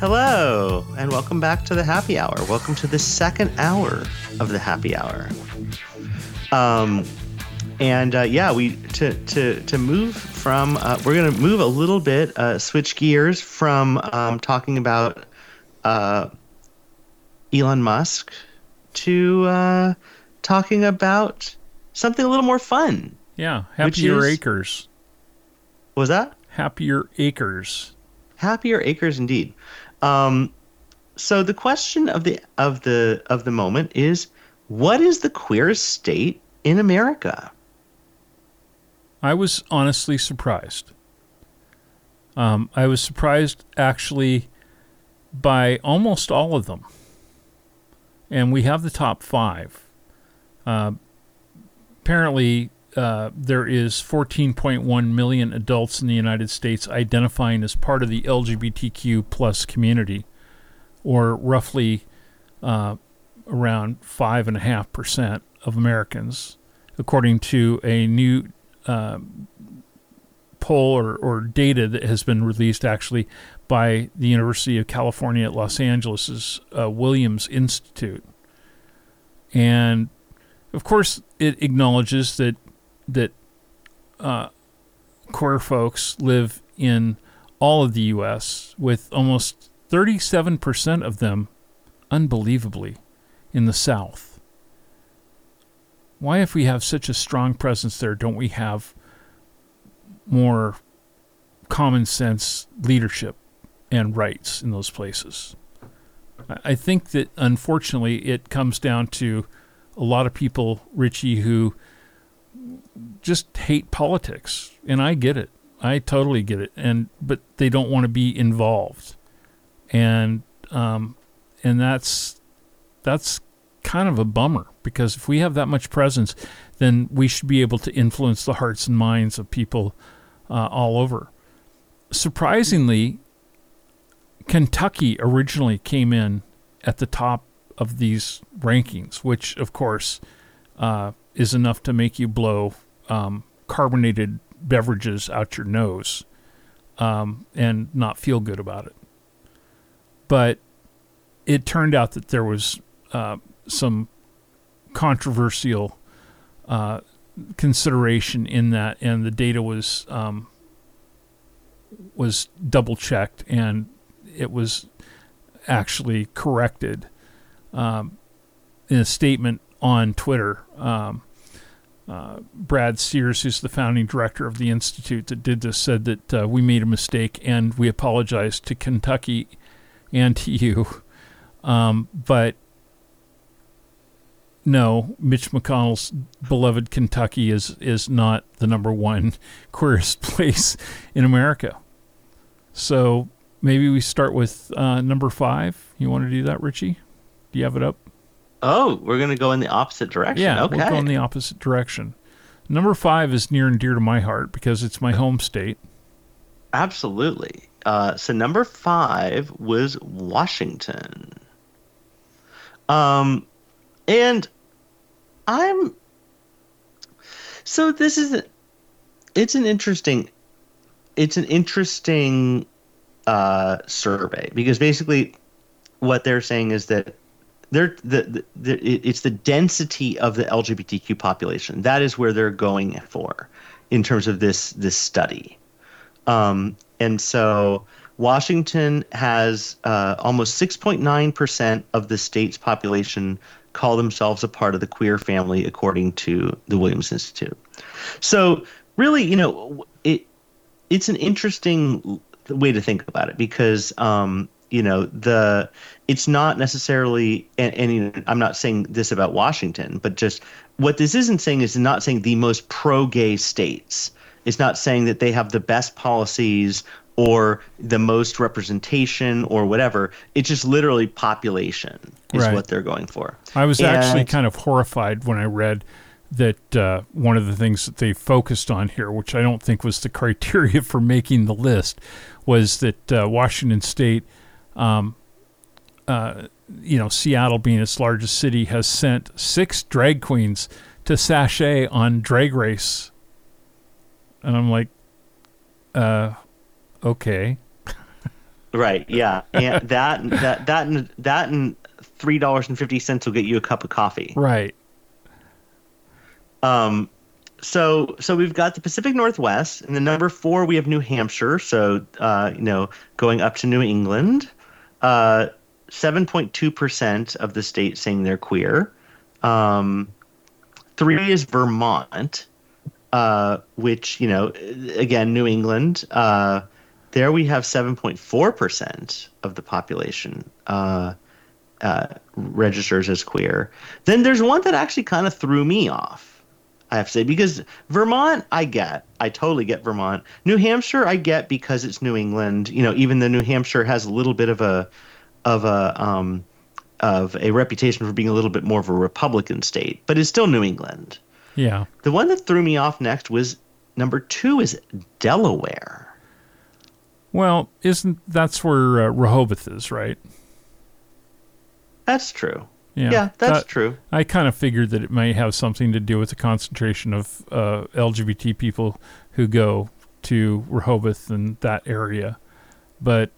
Hello, and welcome back to the happy hour. Welcome to the second hour of the happy hour. Um, and uh, yeah, we to to to move from uh, we're gonna move a little bit, uh, switch gears from um, talking about uh, Elon Musk to uh, talking about something a little more fun. Yeah, happier is- acres. What was that? Happier acres. happier acres indeed. Um, so the question of the of the of the moment is, what is the queerest state in America? I was honestly surprised. Um, I was surprised actually by almost all of them. And we have the top five. Uh, apparently, uh, there is 14.1 million adults in the United States identifying as part of the LGBTQ plus community, or roughly uh, around five and a half percent of Americans, according to a new uh, poll or, or data that has been released actually by the University of California at Los Angeles's uh, Williams Institute. And of course, it acknowledges that that uh, queer folks live in all of the U.S. with almost 37% of them, unbelievably, in the South. Why, if we have such a strong presence there, don't we have more common sense leadership and rights in those places? I think that unfortunately it comes down to a lot of people, Richie, who just hate politics, and I get it. I totally get it, and but they don't want to be involved, and um, and that's that's kind of a bummer because if we have that much presence, then we should be able to influence the hearts and minds of people uh, all over. Surprisingly, Kentucky originally came in at the top of these rankings, which of course uh, is enough to make you blow um, carbonated beverages out your nose um, and not feel good about it. But it turned out that there was uh, some controversial uh, consideration in that, and the data was um, was double checked, and it was actually corrected um, in a statement on Twitter. Um, uh, Brad Sears, who's the founding director of the institute that did this, said that uh, we made a mistake and we apologize to Kentucky and to you. Um, but no, Mitch McConnell's beloved Kentucky is is not the number one queerest place in America. So maybe we start with uh, number five. You want to do that, Richie? Do you have it up? Oh, we're gonna go in the opposite direction. Yeah, okay. we'll go in the opposite direction. Number five is near and dear to my heart because it's my home state. Absolutely. Uh, so number five was Washington. Um, and I'm. So this is. It's an interesting. It's an interesting uh, survey because basically, what they're saying is that they're the, the, it's the density of the LGBTQ population that is where they're going for in terms of this this study. Um, and so Washington has uh, almost 6.9% of the state's population call themselves a part of the queer family, according to the Williams Institute. So, really, you know, it it's an interesting way to think about it because, um, you know, the it's not necessarily, and, and you know, I'm not saying this about Washington, but just what this isn't saying is not saying the most pro-gay states. It's not saying that they have the best policies or the most representation or whatever. It's just literally population is Right. what they're going for. I was actually kind of horrified when I read that uh, one of the things that they focused on here, which I don't think was the criteria for making the list, was that uh, Washington State, um, uh, you know, Seattle being its largest city, has sent six drag queens to sashay on Drag Race. And I'm like, uh, okay. Right. Yeah. And that that that and that and three dollars and fifty cents will get you a cup of coffee. Right. Um, so so we've got the Pacific Northwest, and the number four we have New Hampshire. So uh, you know, going up to New England, uh, seven point two percent of the state saying they're queer. Um, three is Vermont, uh, which you know, again, New England. Uh, there we have seven point four percent of the population. Uh, uh, registers as queer. Then there's one that actually kind of threw me off. I have to say because Vermont, I get, I totally get Vermont. New Hampshire, I get because it's New England. You know, even though New Hampshire has a little bit of a, of a, um, of a reputation for being a little bit more of a Republican state, but it's still New England. Yeah. The one that threw me off next was number two is Delaware. Well, isn't that's where uh, Rehoboth is, right? That's true. Yeah, Yeah, that's that- true. I kind of figured that it may have something to do with the concentration of uh, LGBT people who go to Rehoboth and that area. But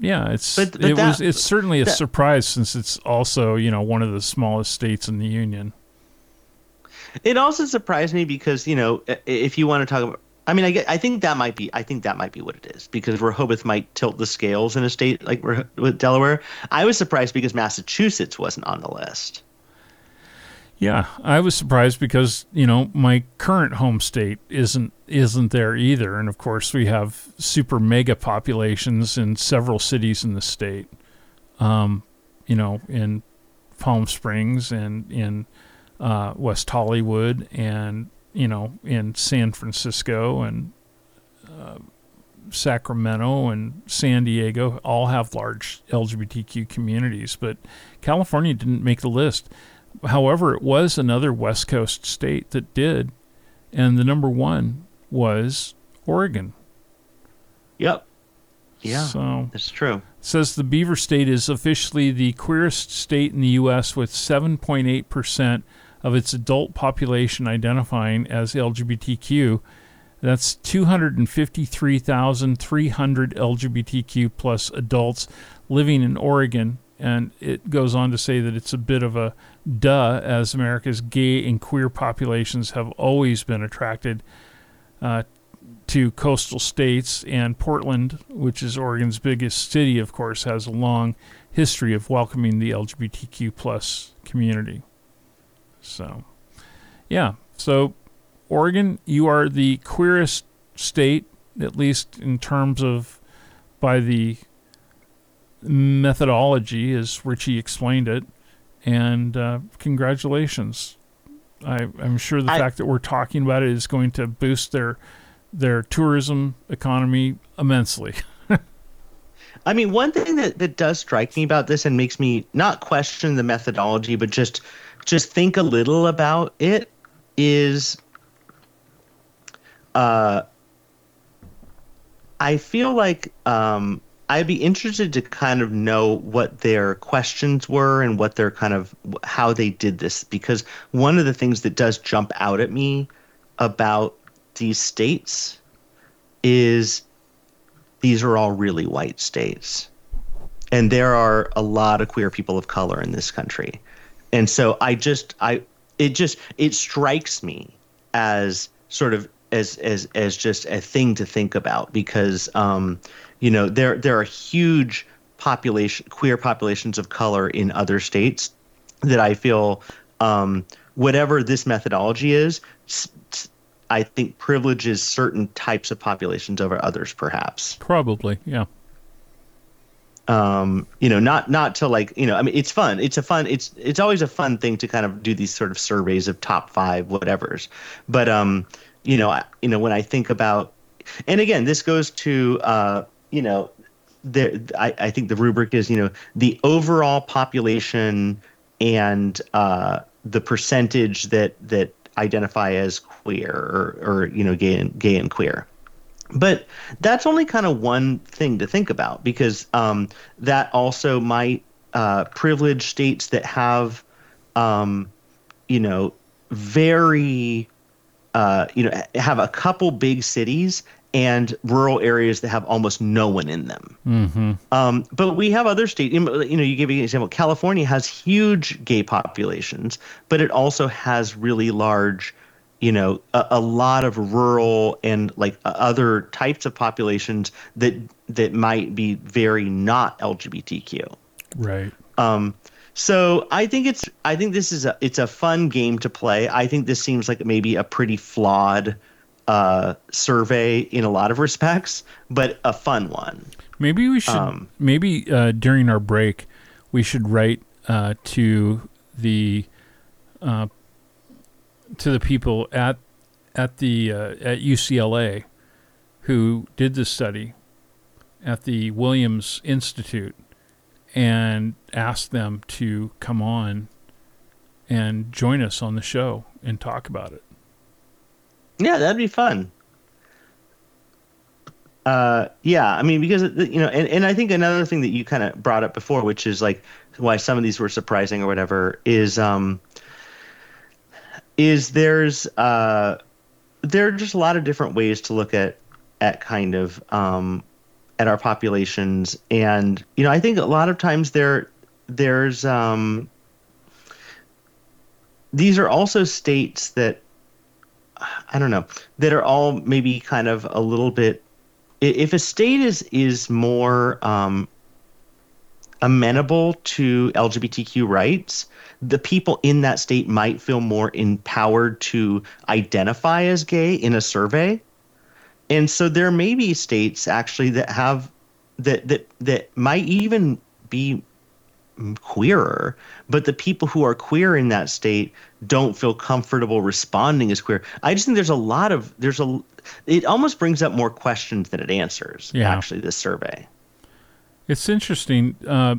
yeah, it's But- but it was it's certainly a that- surprise since it's also you know one of the smallest states in the union. It also surprised me because you know if you want to talk about, I mean, I get, I think that might be, I think that might be what it is because Rehoboth might tilt the scales in a state like with Delaware. I was surprised because Massachusetts wasn't on the list. Yeah, I was surprised because you know my current home state isn't isn't there either, and of course we have super mega populations in several cities in the state. Um, you know, in Palm Springs and in uh, West Hollywood, and you know in San Francisco and uh, Sacramento and San Diego, all have large LGBTQ communities, but California didn't make the list. However, it was another West Coast state that did, and the number one was Oregon. Yep. Yeah, So that's true. says the Beaver State is officially the queerest state in the U.S. with 7.8 percent of its adult population identifying as LGBTQ. That's 253,300 LGBTQ plus adults living in Oregon. And it goes on to say that it's a bit of a duh, as America's gay and queer populations have always been attracted uh, to coastal states. And Portland, which is Oregon's biggest city, of course, has a long history of welcoming the LGBTQ plus community. So, yeah. So, Oregon, you are the queerest state, at least in terms of by the methodology, as Richie explained it. And uh, congratulations. I, I'm sure the I- fact that we're talking about it is going to boost their their tourism economy immensely. I mean, one thing that, that does strike me about this and makes me not question the methodology, but just just think a little about it is uh I feel like um I'd be interested to kind of know what their questions were and what their kind of how they did this because one of the things that does jump out at me about these states is these are all really white states. And there are a lot of queer people of color in this country. And so I just I it just it strikes me as sort of as as as just a thing to think about because um you know there there are huge population queer populations of color in other states that I feel um whatever this methodology is I think privileges certain types of populations over others perhaps Probably, yeah. Um you know not not to like you know i mean it's fun. It's a fun it's it's always a fun thing to kind of do these sort of surveys of top five whatevers. But um you know I, you know when i think about and again this goes to uh you know there I, I think the rubric is you know the overall population and uh the percentage that that identify as queer or or you know gay and gay and queer but that's only kind of one thing to think about because um, that also might uh, privilege states that have, um, you know, very, uh, you know, have a couple big cities and rural areas that have almost no one in them. Mm-hmm. Um, but we have other states. You know, you know, you give me an example. California has huge gay populations, but it also has really large, you know a, a lot of rural and like other types of populations that that might be very not LGBTQ. Right. Um, so I think it's I think this is a it's a fun game to play. I think this seems like maybe a pretty flawed uh, survey in a lot of respects, but a fun one. Maybe we should. Um, maybe uh, during our break, we should write uh, to the uh, to the people at at the uh, at UCLA who did this study at the Williams Institute and asked them to come on and join us on the show and talk about it. Yeah, that'd be fun. Uh, yeah, I mean, because you know, and, and I think another thing that you kind of brought up before, which is like why some of these were surprising or whatever, is um, is there's uh, there are just a lot of different ways to look at at kind of um, at our populations, and you know, I think a lot of times there there's um, these are also states that I don't know that are all maybe kind of a little bit. If a state is is more um, amenable to LGBTQ rights, the people in that state might feel more empowered to identify as gay in a survey. And so there may be states actually that have that that that might even be queerer, but the people who are queer in that state don't feel comfortable responding as queer. I just think there's a lot of there's a it almost brings up more questions than it answers. Yeah. Actually, this survey. It's interesting. Uh,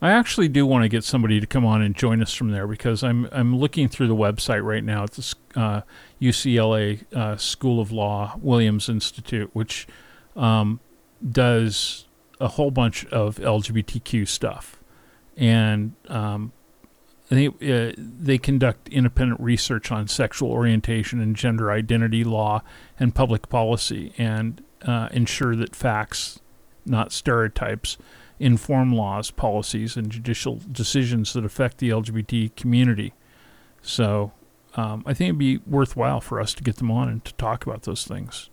I actually do want to get somebody to come on and join us from there because I'm I'm looking through the website right now at the uh, UCLA uh, School of Law Williams Institute, which um, does a whole bunch of LGBTQ stuff, and um, they uh, they conduct independent research on sexual orientation and gender identity law and public policy, and uh, ensure that facts, not stereotypes, inform laws, policies, and judicial decisions that affect the LGBT community. So um, I think it'd be worthwhile for us to get them on and to talk about those things,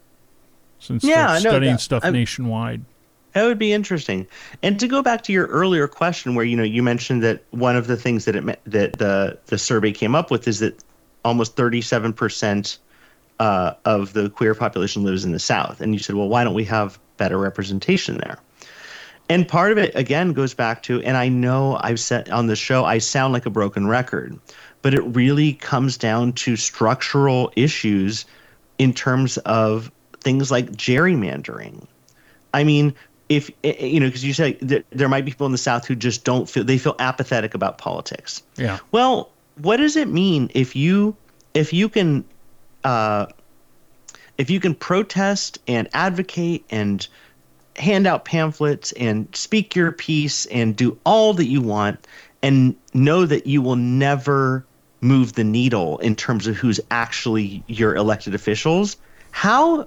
since Yeah, they're I know studying that. stuff I'm- nationwide. That would be interesting. And to go back to your earlier question, where you know you mentioned that one of the things that it that the the survey came up with is that almost 37 percent uh, of the queer population lives in the South, and you said, well, why don't we have better representation there? And part of it again goes back to, and I know I've said on the show I sound like a broken record, but it really comes down to structural issues in terms of things like gerrymandering. I mean, if eh, eh, you know, because you say that there might be people in the South who just don't feel they feel apathetic about politics. Yeah. Well, what does it mean if you if you can uh, if you can protest and advocate and hand out pamphlets and speak your piece and do all that you want and know that you will never move the needle in terms of who's actually your elected officials how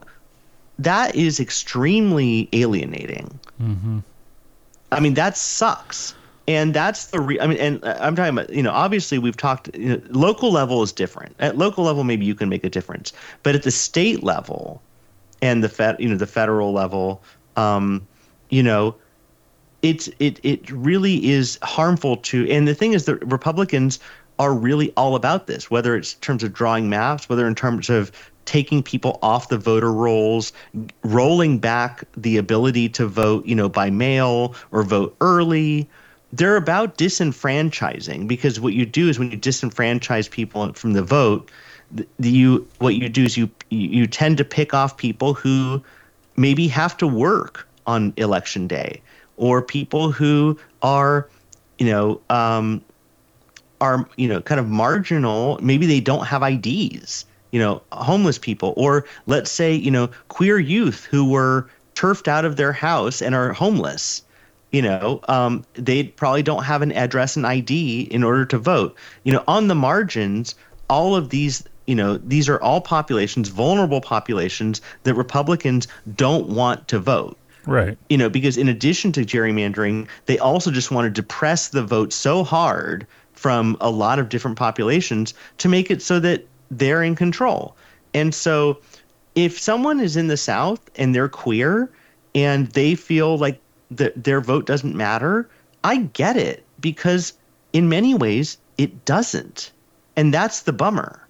that is extremely alienating I mean, that sucks. And that's the re- I mean, and uh, I'm talking about, you know, obviously we've talked, you know, local level is different. At local level, maybe you can make a difference. But at the state level and the fed, you know, the federal level, um, you know, it's it it really is harmful to and the thing is that republicans are really all about this whether it's in terms of drawing maps whether in terms of taking people off the voter rolls rolling back the ability to vote you know by mail or vote early. They're about disenfranchising because what you do is when you disenfranchise people from the vote you what you do is you you tend to pick off people who maybe have to work on election day or people who are you know um, are you know kind of marginal. Maybe they don't have IDs you know homeless people or let's say you know queer youth who were turfed out of their house and are homeless you know um, they probably don't have an address and id in order to vote. You know on the margins all of these you know these are all populations vulnerable populations that republicans don't want to vote Right. you know, because in addition to gerrymandering, they also just want to depress the vote so hard from a lot of different populations to make it so that they're in control. And so if someone is in the South and they're queer and they feel like the, their vote doesn't matter, I get it because in many ways it doesn't. And that's the bummer.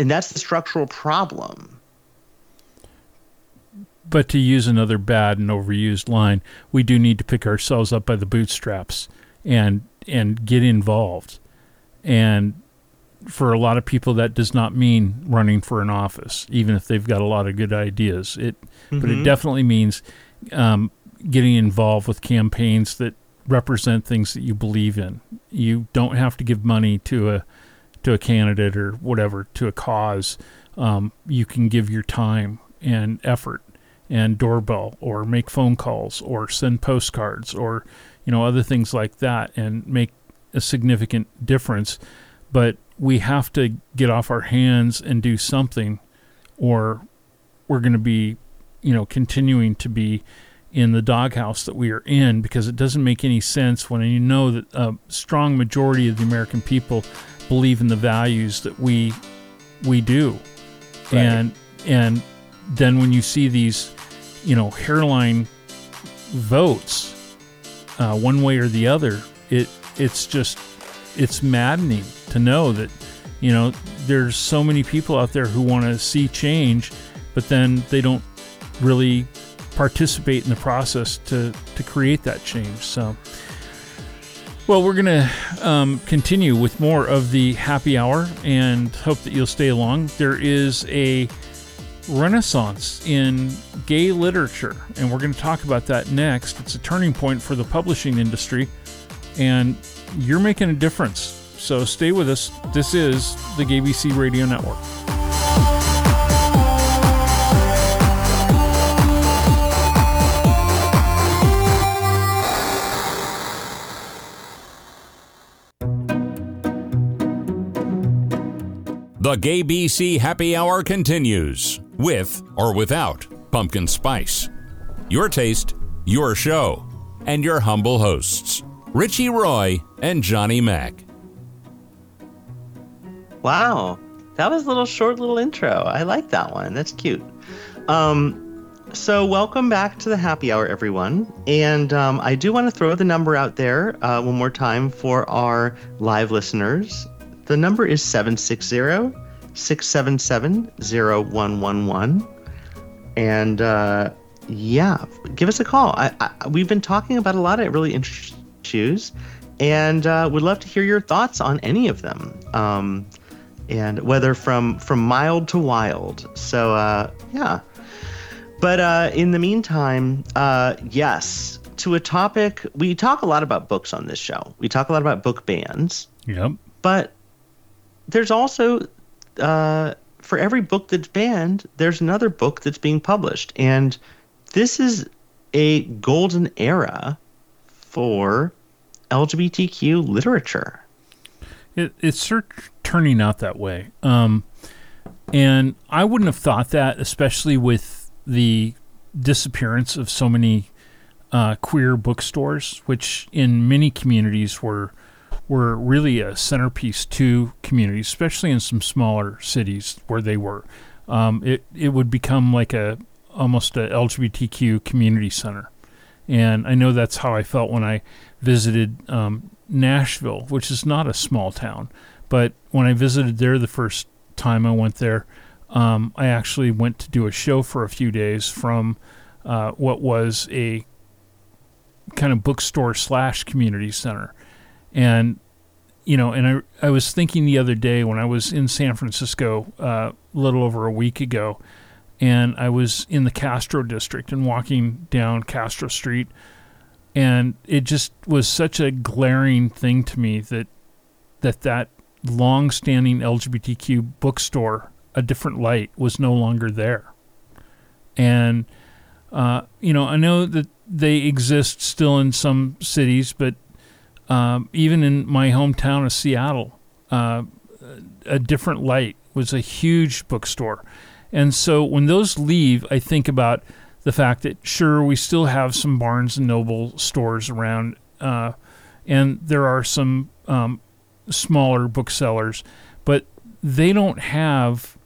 And that's the structural problem. But to use another bad and overused line, we do need to pick ourselves up by the bootstraps and and get involved. And for a lot of people, that does not mean running for an office, even if they've got a lot of good ideas. It, mm-hmm. but it mm-hmm. definitely means um, getting involved with campaigns that represent things that you believe in. You don't have to give money to a to a candidate or whatever to a cause. Um, you can give your time and effort and doorbell or make phone calls or send postcards or you know other things like that and make a significant difference but we have to get off our hands and do something or we're going to be you know continuing to be in the doghouse that we are in because it doesn't make any sense when you know that a strong majority of the American people believe in the values that we we do right. and and then when you see these you know hairline votes uh, one way or the other it it's just it's maddening to know that you know there's so many people out there who want to see change but then they don't really participate in the process to to create that change so well we're going to um, continue with more of the happy hour and hope that you'll stay along there is a renaissance in gay literature and we're going to talk about that next it's a turning point for the publishing industry and you're making a difference. So stay with us. This is the GayBC Radio Network. The GayBC Happy Hour continues with or without pumpkin spice. Your taste, your show, and your humble hosts. Richie Roy, and Johnny Mac. Wow, that was a little short little intro. I like that one. That's cute. Um, so welcome back to the happy hour, everyone. And um, I do want to throw the number out there uh, one more time for our live listeners. The number is 760 677 0111. And uh, yeah, give us a call. I, I, we've been talking about a lot of really interesting choose, and uh, would love to hear your thoughts on any of them. Um, and whether from from mild to wild. So uh, yeah. But uh, in the meantime, uh, yes, to a topic we talk a lot about books on this show. We talk a lot about book bans. Yep. But there's also uh, for every book that's banned, there's another book that's being published, and this is a golden era for LGBTQ literature. It, it's turning out that way. Um, and I wouldn't have thought that, especially with the disappearance of so many uh, queer bookstores, which in many communities were were really a centerpiece to communities, especially in some smaller cities where they were. Um, it it would become like a almost a LGBTQ community center. And I know that's how I felt when I visited um, Nashville, which is not a small town. But when I visited there the first time I went there, um, I actually went to do a show for a few days from uh, what was a kind of bookstore slash community center. And, you know, and I, I was thinking the other day when I was in San Francisco uh, a little over a week ago, and I was in the Castro district and walking down Castro Street, and it just was such a glaring thing to me that that that long-standing LGBTQ bookstore, a different light, was no longer there, and uh, you know I know that they exist still in some cities, but um, even in my hometown of Seattle, uh, a different light was a huge bookstore and so when those leave, I think about the fact that sure we still have some Barnes and Noble stores around, uh, and there are some um, smaller booksellers, but they don't have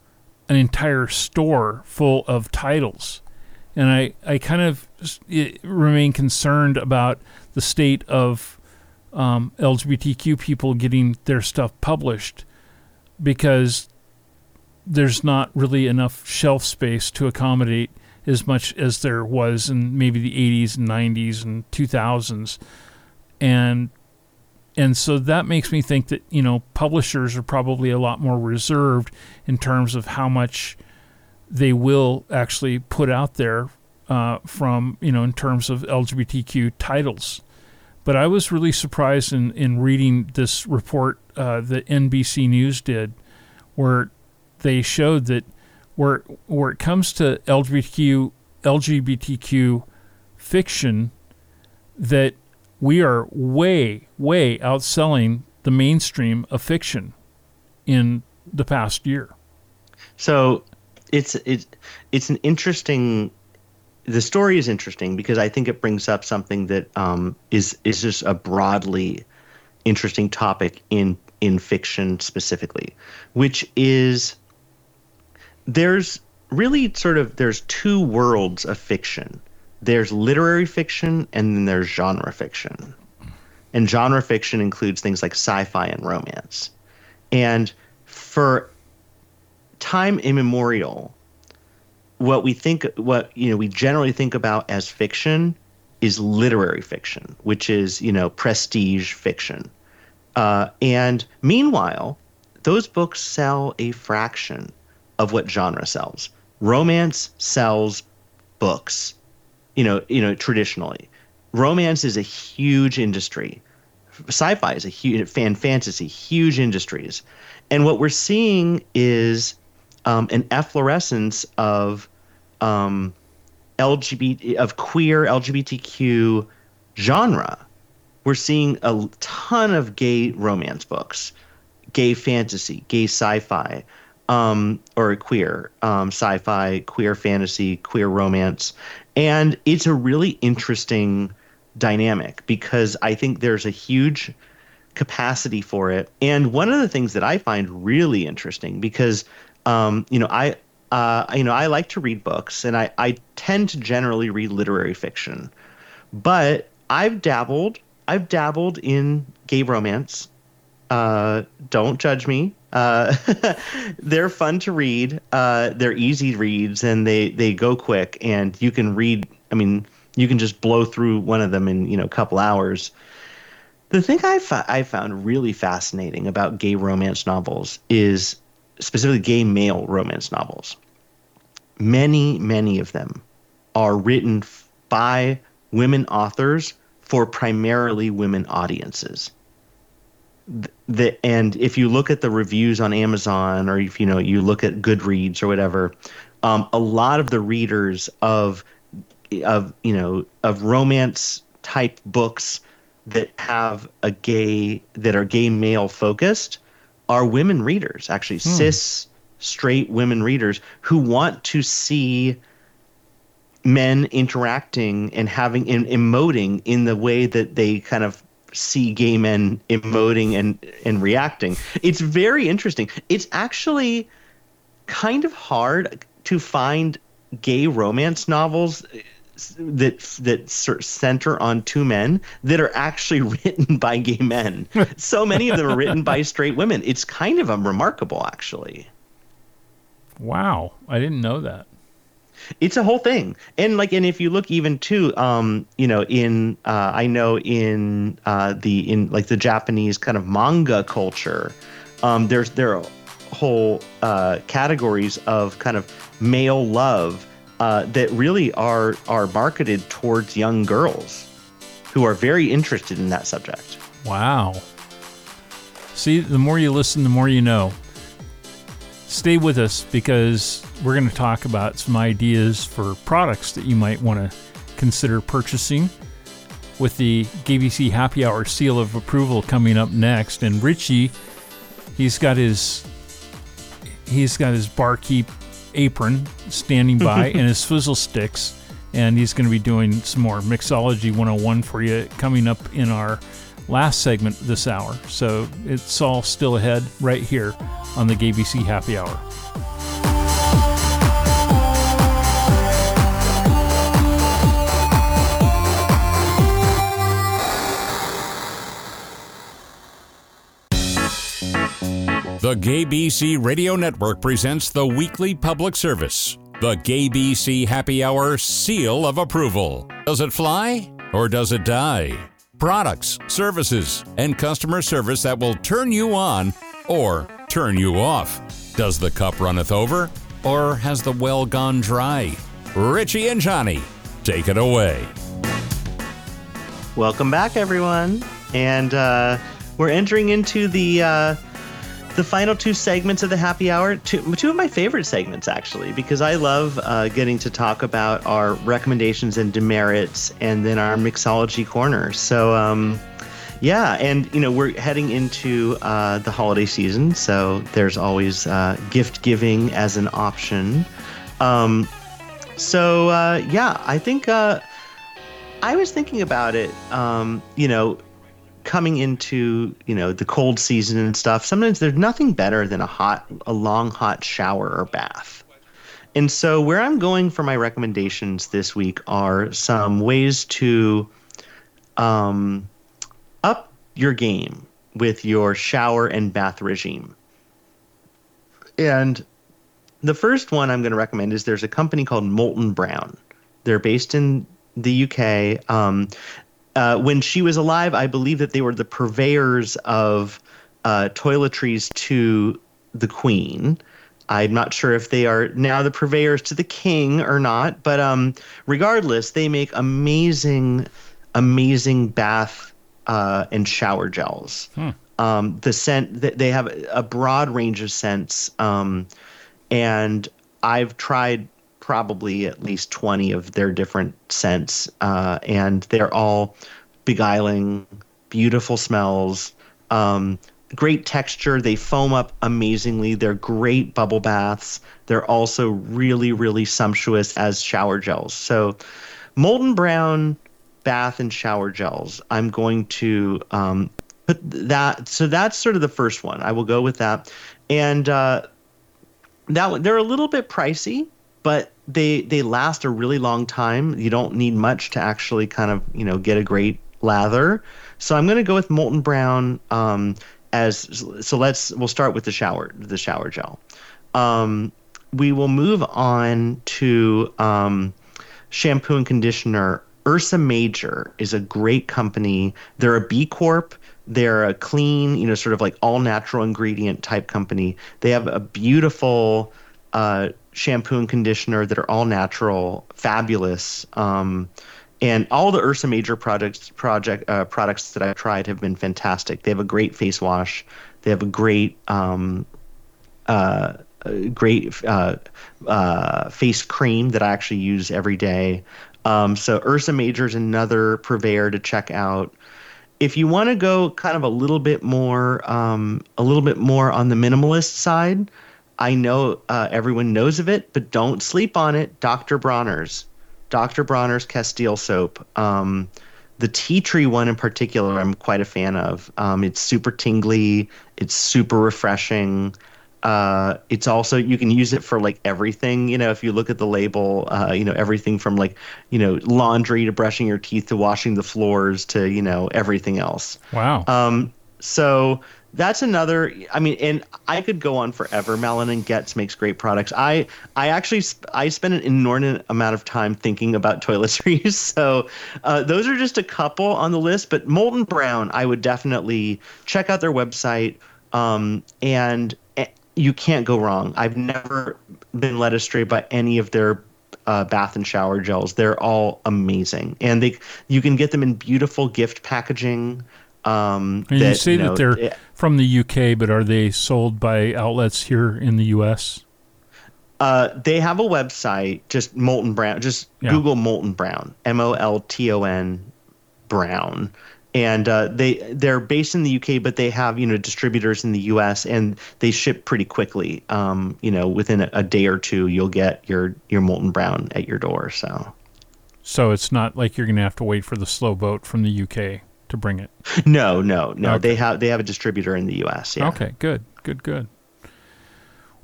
an entire store full of titles. And I, I kind of remain concerned about the state of um, LGBTQ people getting their stuff published because there's not really enough shelf space to accommodate as much as there was in maybe the 80s and 90s and 2000s. And and so that makes me think that you know publishers are probably a lot more reserved in terms of how much they will actually put out there uh, from you know in terms of LGBTQ titles. But I was really surprised in, in reading this report uh, that NBC News did, where they showed that where where it comes to LGBTQ LGBTQ fiction, that we are way, way outselling the mainstream of fiction in the past year. So it's it's it's an interesting the story is interesting because I think it brings up something that um, is is just a broadly interesting topic in in fiction specifically, which is there's really sort of there's two worlds of fiction there's literary fiction and then there's genre fiction. And genre fiction includes things like sci-fi and romance. And for time immemorial, what we think what you know we generally think about as fiction is literary fiction, which is, you know, prestige fiction. Uh, and meanwhile, those books sell a fraction of what genre sells. Romance sells books you know, you know, traditionally. Romance is a huge industry. Sci-fi is a huge fan fantasy, huge industries, and what we're seeing is um, an efflorescence of um, LGBT of queer LGBTQ genre. We're seeing a ton of gay romance books, gay fantasy, gay sci-fi, um, or queer um, sci-fi, queer fantasy, queer romance, and it's a really interesting dynamic because I think there's a huge capacity for it. And one of the things that I find really interesting because, um, you know, I, uh, you know, I like to read books and I, I tend to generally read literary fiction, but I've dabbled, I've dabbled in gay romance. Uh, don't judge me. Uh, they're fun to read. Uh, they're easy reads, and they they go quick, and you can read. I mean, you can just blow through one of them in you know a couple hours. The thing I, I found really fascinating about gay romance novels is specifically gay male romance novels. Many, many of them are written by women authors for primarily women audiences the and if you look at the reviews on Amazon or if you know you look at Goodreads or whatever, um, a lot of the readers of of you know of romance type books that have a gay that are gay male focused are women readers actually hmm. cis straight women readers who want to see men interacting and having and emoting in the way that they kind of see gay men emoting and and reacting. It's very interesting. It's actually kind of hard to find gay romance novels that that center on two men that are actually written by gay men. so many of them are written by straight women. It's kind of remarkable, actually. Wow, I didn't know that it's a whole thing and like and if you look even too um you know in uh i know in uh the in like the japanese kind of manga culture um there's there are whole uh categories of kind of male love uh that really are are marketed towards young girls who are very interested in that subject. Wow. See the more you listen the more you know. Stay with us because we're going to talk about some ideas for products that you might want to consider purchasing with the GayBC Happy Hour seal of approval coming up next. And Richie, he's got his he's got his barkeep apron standing by and his swizzle sticks, and he's going to be doing some more mixology 101 for you coming up in our last segment this hour. So it's all still ahead right here on the GayBC Happy Hour. The GayBC Radio Network presents the weekly public service, the GayBC Happy Hour Seal of Approval. Does it fly or does it die? Products, services, and customer service that will turn you on or turn you off. Does the cup runneth over or has the well gone dry? Richie and Johnny, take it away. Welcome back, everyone. And uh, we're entering into the. Uh, the final two segments of the happy hour, two, two of my favorite segments actually, because I love uh, getting to talk about our recommendations and demerits, and then our mixology corner. So, um, yeah, and you know we're heading into uh, the holiday season, so there's always uh, gift giving as an option. Um, so uh, yeah, I think uh, I was thinking about it. Um, you know, coming into you know the cold season and stuff sometimes there's nothing better than a hot a long hot shower or bath. And so where i'm going for my recommendations this week are some ways to um, up your game with your shower and bath regime. And the first one i'm going to recommend is there's a company called molton brown. They're based in the UK. Um, uh, when she was alive, I believe that they were the purveyors of uh, toiletries to the queen. I'm not sure if they are now the purveyors to the king or not, but um, regardless, they make amazing, amazing bath uh, and shower gels. Hmm. Um, the scent that they have a broad range of scents, um, and I've tried probably at least 20 of their different scents, uh, and they're all beguiling, beautiful smells, um, great texture. They foam up amazingly. They're great bubble baths. They're also really, really sumptuous as shower gels. So, Molton Brown bath and shower gels. I'm going to um, put that. So that's sort of the first one. I will go with that, and uh, that they're a little bit pricey, but they they last a really long time. You don't need much to actually kind of you know get a great lather. So I'm going to go with Molton Brown um, as so. Let's we'll start with the shower the shower gel. Um, we will move on to um, shampoo and conditioner. Ursa Major is a great company. They're a B Corp. They're a clean, you know, sort of like all natural ingredient type company. They have a beautiful uh, shampoo and conditioner that are all natural, fabulous. Um, and all the Ursa Major products project uh, products that I've tried have been fantastic. They have a great face wash. They have a great um, uh, great uh, uh, face cream that I actually use every day. Um, so Ursa Major is another purveyor to check out. If you want to go kind of a little bit more, um, a little bit more on the minimalist side, I know uh, everyone knows of it, but don't sleep on it. Dr. Bronner's, Dr. Bronner's Castile soap. Um, the tea tree one in particular, I'm quite a fan of. Um, it's super tingly. It's super refreshing. Uh, it's also you can use it for like everything. You know, if you look at the label, uh, you know everything from like you know laundry to brushing your teeth to washing the floors to you know everything else. Wow. Um, so that's another i mean and i could go on forever. Malin and Goetz makes great products. I i actually i spend an inordinate amount of time thinking about toiletries. So uh, those are just a couple on the list but molton brown i would definitely check out their website. Um, and eh, you can't go wrong. I've never been led astray by any of their uh, bath and shower gels. They're all amazing, and they you can get them in beautiful gift packaging. Um, and that, you say you know, that they're it, from the UK, but are they sold by outlets here in the US? Uh, they have a website, just Molton Brown. Just yeah. Google Molton Brown, M O L T O N Brown, and uh, they they're based in the UK, but they have you know distributors in the US, and they ship pretty quickly. Um, you know, within a, a day or two, you'll get your your Molton Brown at your door. So, so it's not like you're going to have to wait for the slow boat from the UK. To bring it. No, no, no. Okay. They have they have a distributor in the U.S. Yeah. Okay, good, good, good.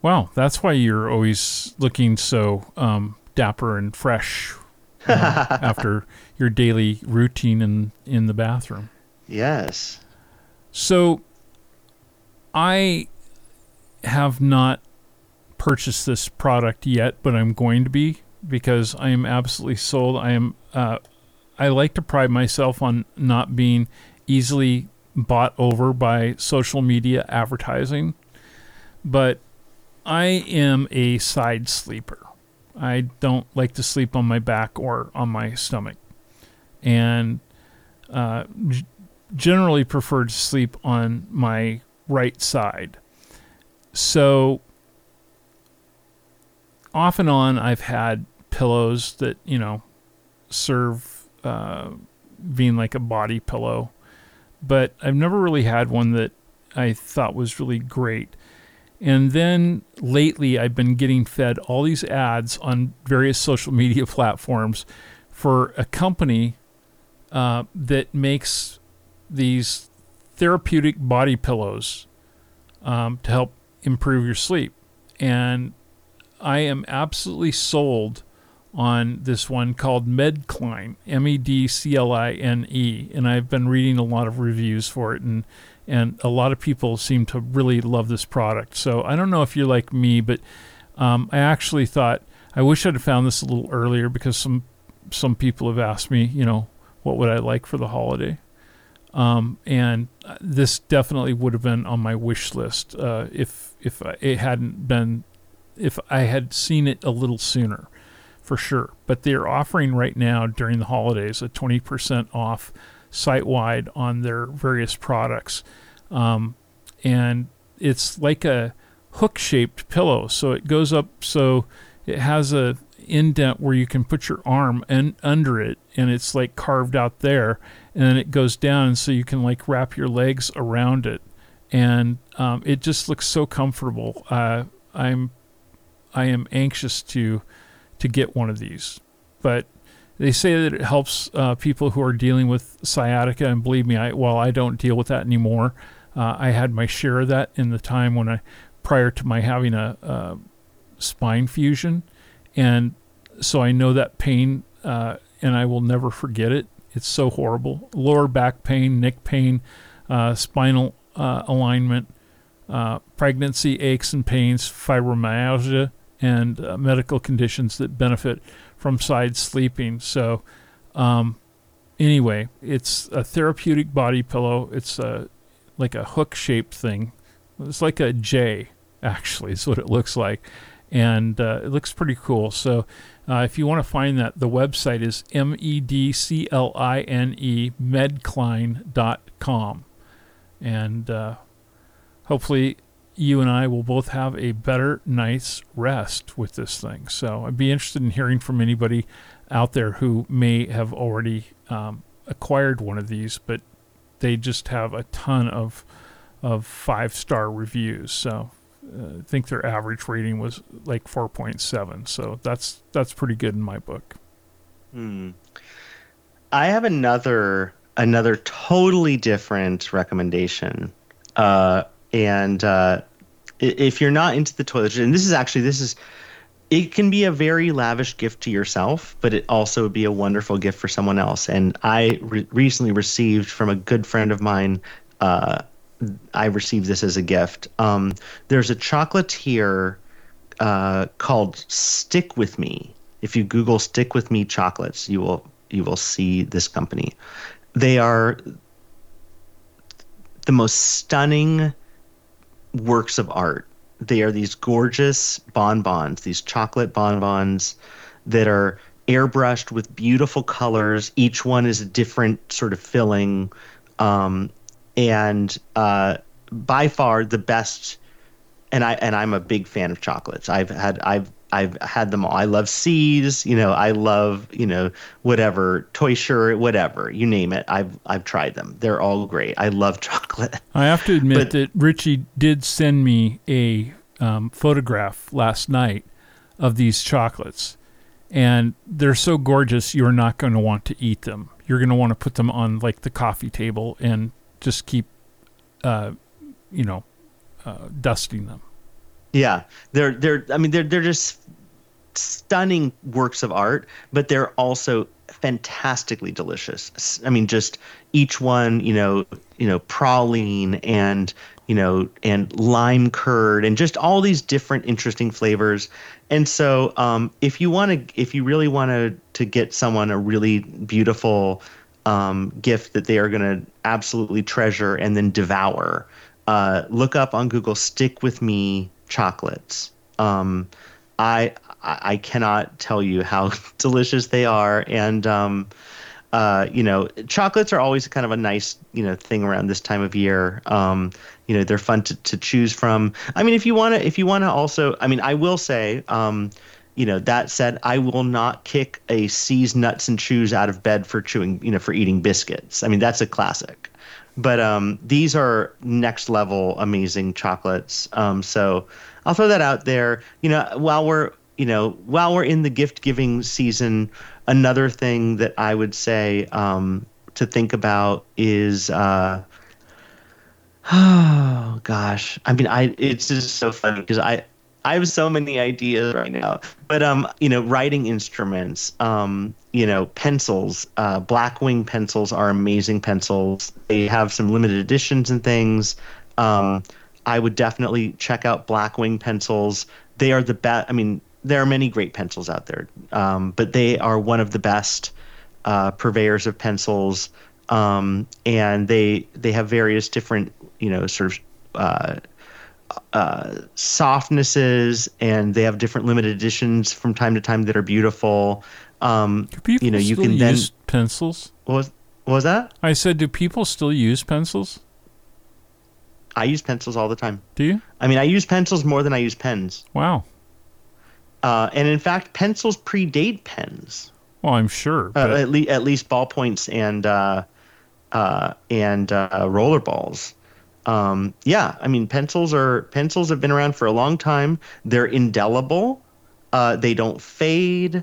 Wow, that's why you're always looking so um, dapper and fresh after your daily routine in in the bathroom. Yes. So, I have not purchased this product yet, but I'm going to be because I am absolutely sold. I am. Uh, I like to pride myself on not being easily bought over by social media advertising, but I am a side sleeper. I don't like to sleep on my back or on my stomach, and uh, g- generally prefer to sleep on my right side. So off and on, I've had pillows that you know serve uh, being like a body pillow, but I've never really had one that I thought was really great. And then lately, I've been getting fed all these ads on various social media platforms for a company uh, that makes these therapeutic body pillows um, to help improve your sleep. And I am absolutely sold on this one called Medcline, M E D C L I N E, and I've been reading a lot of reviews for it, and and a lot of people seem to really love this product. So I don't know if you're like me, but um, I actually thought I wish I'd have found this a little earlier because some some people have asked me, you know, what would I like for the holiday, um, and uh, this definitely would have been on my wish list uh, if if it hadn't been if I had seen it a little sooner, for sure. But they're offering right now during the holidays a 20% off site wide on their various products. Um, and it's like a hook shaped pillow. So it goes up, so it has a indent where you can put your arm and under it and it's like carved out there and then it goes down so you can like wrap your legs around it and um, it just looks so comfortable uh, i'm I am anxious to to get one of these, but they say that it helps uh, people who are dealing with sciatica. And believe me, I, while I don't deal with that anymore, uh, I had my share of that in the time when I prior to my having a, a spine fusion, and so I know that pain, uh, and I will never forget it. It's so horrible. Lower back pain, neck pain, uh, spinal uh, alignment. Uh, pregnancy aches and pains, fibromyalgia, and uh, medical conditions that benefit from side sleeping. So, um, anyway, it's a therapeutic body pillow. It's a like a hook shaped thing. It's like a J, actually, is what it looks like, and uh, it looks pretty cool. So, uh, if you want to find that, the website is m e d c l i n e medcline.com, and uh, hopefully you and I will both have a better night's rest with this thing. So I'd be interested in hearing from anybody out there who may have already um, acquired one of these, but they just have a ton of of five star reviews. So uh, I think their average rating was like 4.7. So that's that's pretty good in my book. Hmm. I have another another totally different recommendation. Uh, and uh, if you're not into the toiletries, and this is actually this is it can be a very lavish gift to yourself, but it also would be a wonderful gift for someone else. And I re- recently received from a good friend of mine. Uh, I received this as a gift. Um, there's a chocolatier uh, called Stick with Me. If you Google "Stick with Me" chocolates, you will you will see this company. They are the most stunning works of art. They are these gorgeous bonbons, these chocolate bonbons that are airbrushed with beautiful colors. Each one is a different sort of filling, um, and uh, by far the best. And I and I'm a big fan of chocolates. I've had I've I've had them all. I love See's, you know, I love, you know, whatever, Teuscher, whatever, you name it. I've I've tried them. They're all great. I love chocolate. I have to admit But- that Richie did send me a um, photograph last night of these chocolates, and they're so gorgeous you're not going to want to eat them. you're going to want to put them on like the coffee table and just keep, uh, you know, uh, dusting them. Yeah, they're they're. I mean, they're they're just stunning works of art, but they're also fantastically delicious. I mean, just each one, you know, you know, praline and you know, and lime curd, and just all these different interesting flavors. And so, um, if you want to, if you really want to, to get someone a really beautiful um, gift that they are going to absolutely treasure and then devour, uh, look up on Google "Stick with Me" chocolates. Um, I I cannot tell you how delicious they are, and um, uh, you know, chocolates are always kind of a nice you know thing around this time of year. Um, you know, they're fun to, to choose from. I mean, if you want to, if you want to also, I mean, I will say, um, you know, that said, I will not kick a See's nuts and chews out of bed for chewing, you know, for eating biscuits. I mean, that's a classic. But um, these are next level amazing chocolates. Um, so I'll throw that out there. You know, while we're you know while we're in the gift giving season, another thing that I would say um, to think about is. Uh, oh gosh, I mean, I it's just so funny because I I have so many ideas right now. But um, you know, writing instruments, um, you know, pencils, uh, Blackwing pencils are amazing pencils. They have some limited editions and things. Um, I would definitely check out Blackwing pencils. They are the best. I mean, there are many great pencils out there, um, but they are one of the best uh, purveyors of pencils. Um, and they they have various different, you know, sort of uh, uh, softnesses, and they have different limited editions from time to time that are beautiful. Um, do people you know, you still can then use pencils? what was, what was that? I said, do people still use pencils? I use pencils all the time. Do you? I mean, I use pencils more than I use pens. Wow. Uh, and in fact, pencils predate pens. Well, I'm sure. Uh, at, le- at least ballpoints and uh, uh, and uh, rollerballs. Um, yeah, I mean pencils are pencils have been around for a long time. They're indelible. Uh, they don't fade.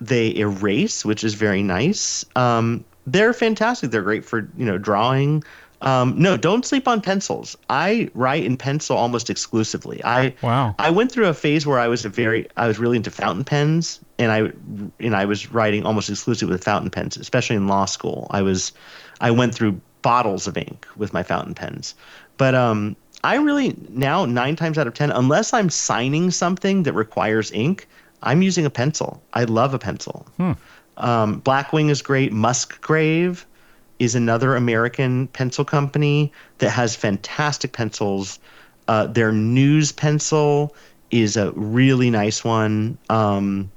They erase, which is very nice. Um, they're fantastic. They're great for you know drawing. Um, no, don't sleep on pencils. I write in pencil almost exclusively. I wow. I went through a phase where I was a very I was really into fountain pens and I and I was writing almost exclusively with fountain pens, especially in law school. I was I went through bottles of ink with my fountain pens. But um I really now 9 times out of 10 unless I'm signing something that requires ink, I'm using a pencil. I love a pencil. Hmm. Um, Blackwing is great. Musgrave is another American pencil company that has fantastic pencils. Uh, their news pencil is a really nice one. Um,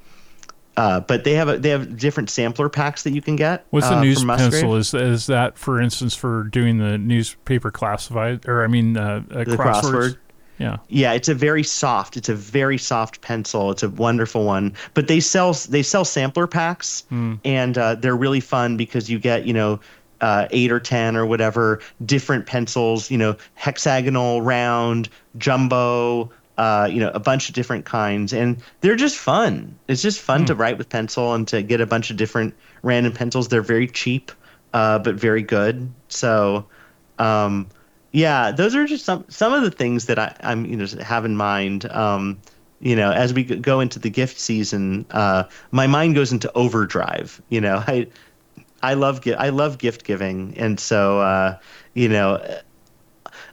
uh, but they have a, they have different sampler packs that you can get. What's uh, a news pencil? Is is that, for instance, for doing the newspaper classified, or I mean, uh, uh, The crosswords? crossword. Yeah. Yeah, it's a very soft. It's a very soft pencil. It's a wonderful one. But they sell they sell sampler packs, and uh, they're really fun because you get you know uh, eight or ten or whatever different pencils. You know, hexagonal, round, jumbo. Uh, you know, a bunch of different kinds, and they're just fun. It's just fun to write with pencil and to get a bunch of different random pencils. They're very cheap, uh, but very good. So, um, yeah, those are just some some of the things that I, I'm you know have in mind. Um, you know, as we go into the gift season, uh, my mind goes into overdrive. You know, I I love I love gift giving, and so uh, you know,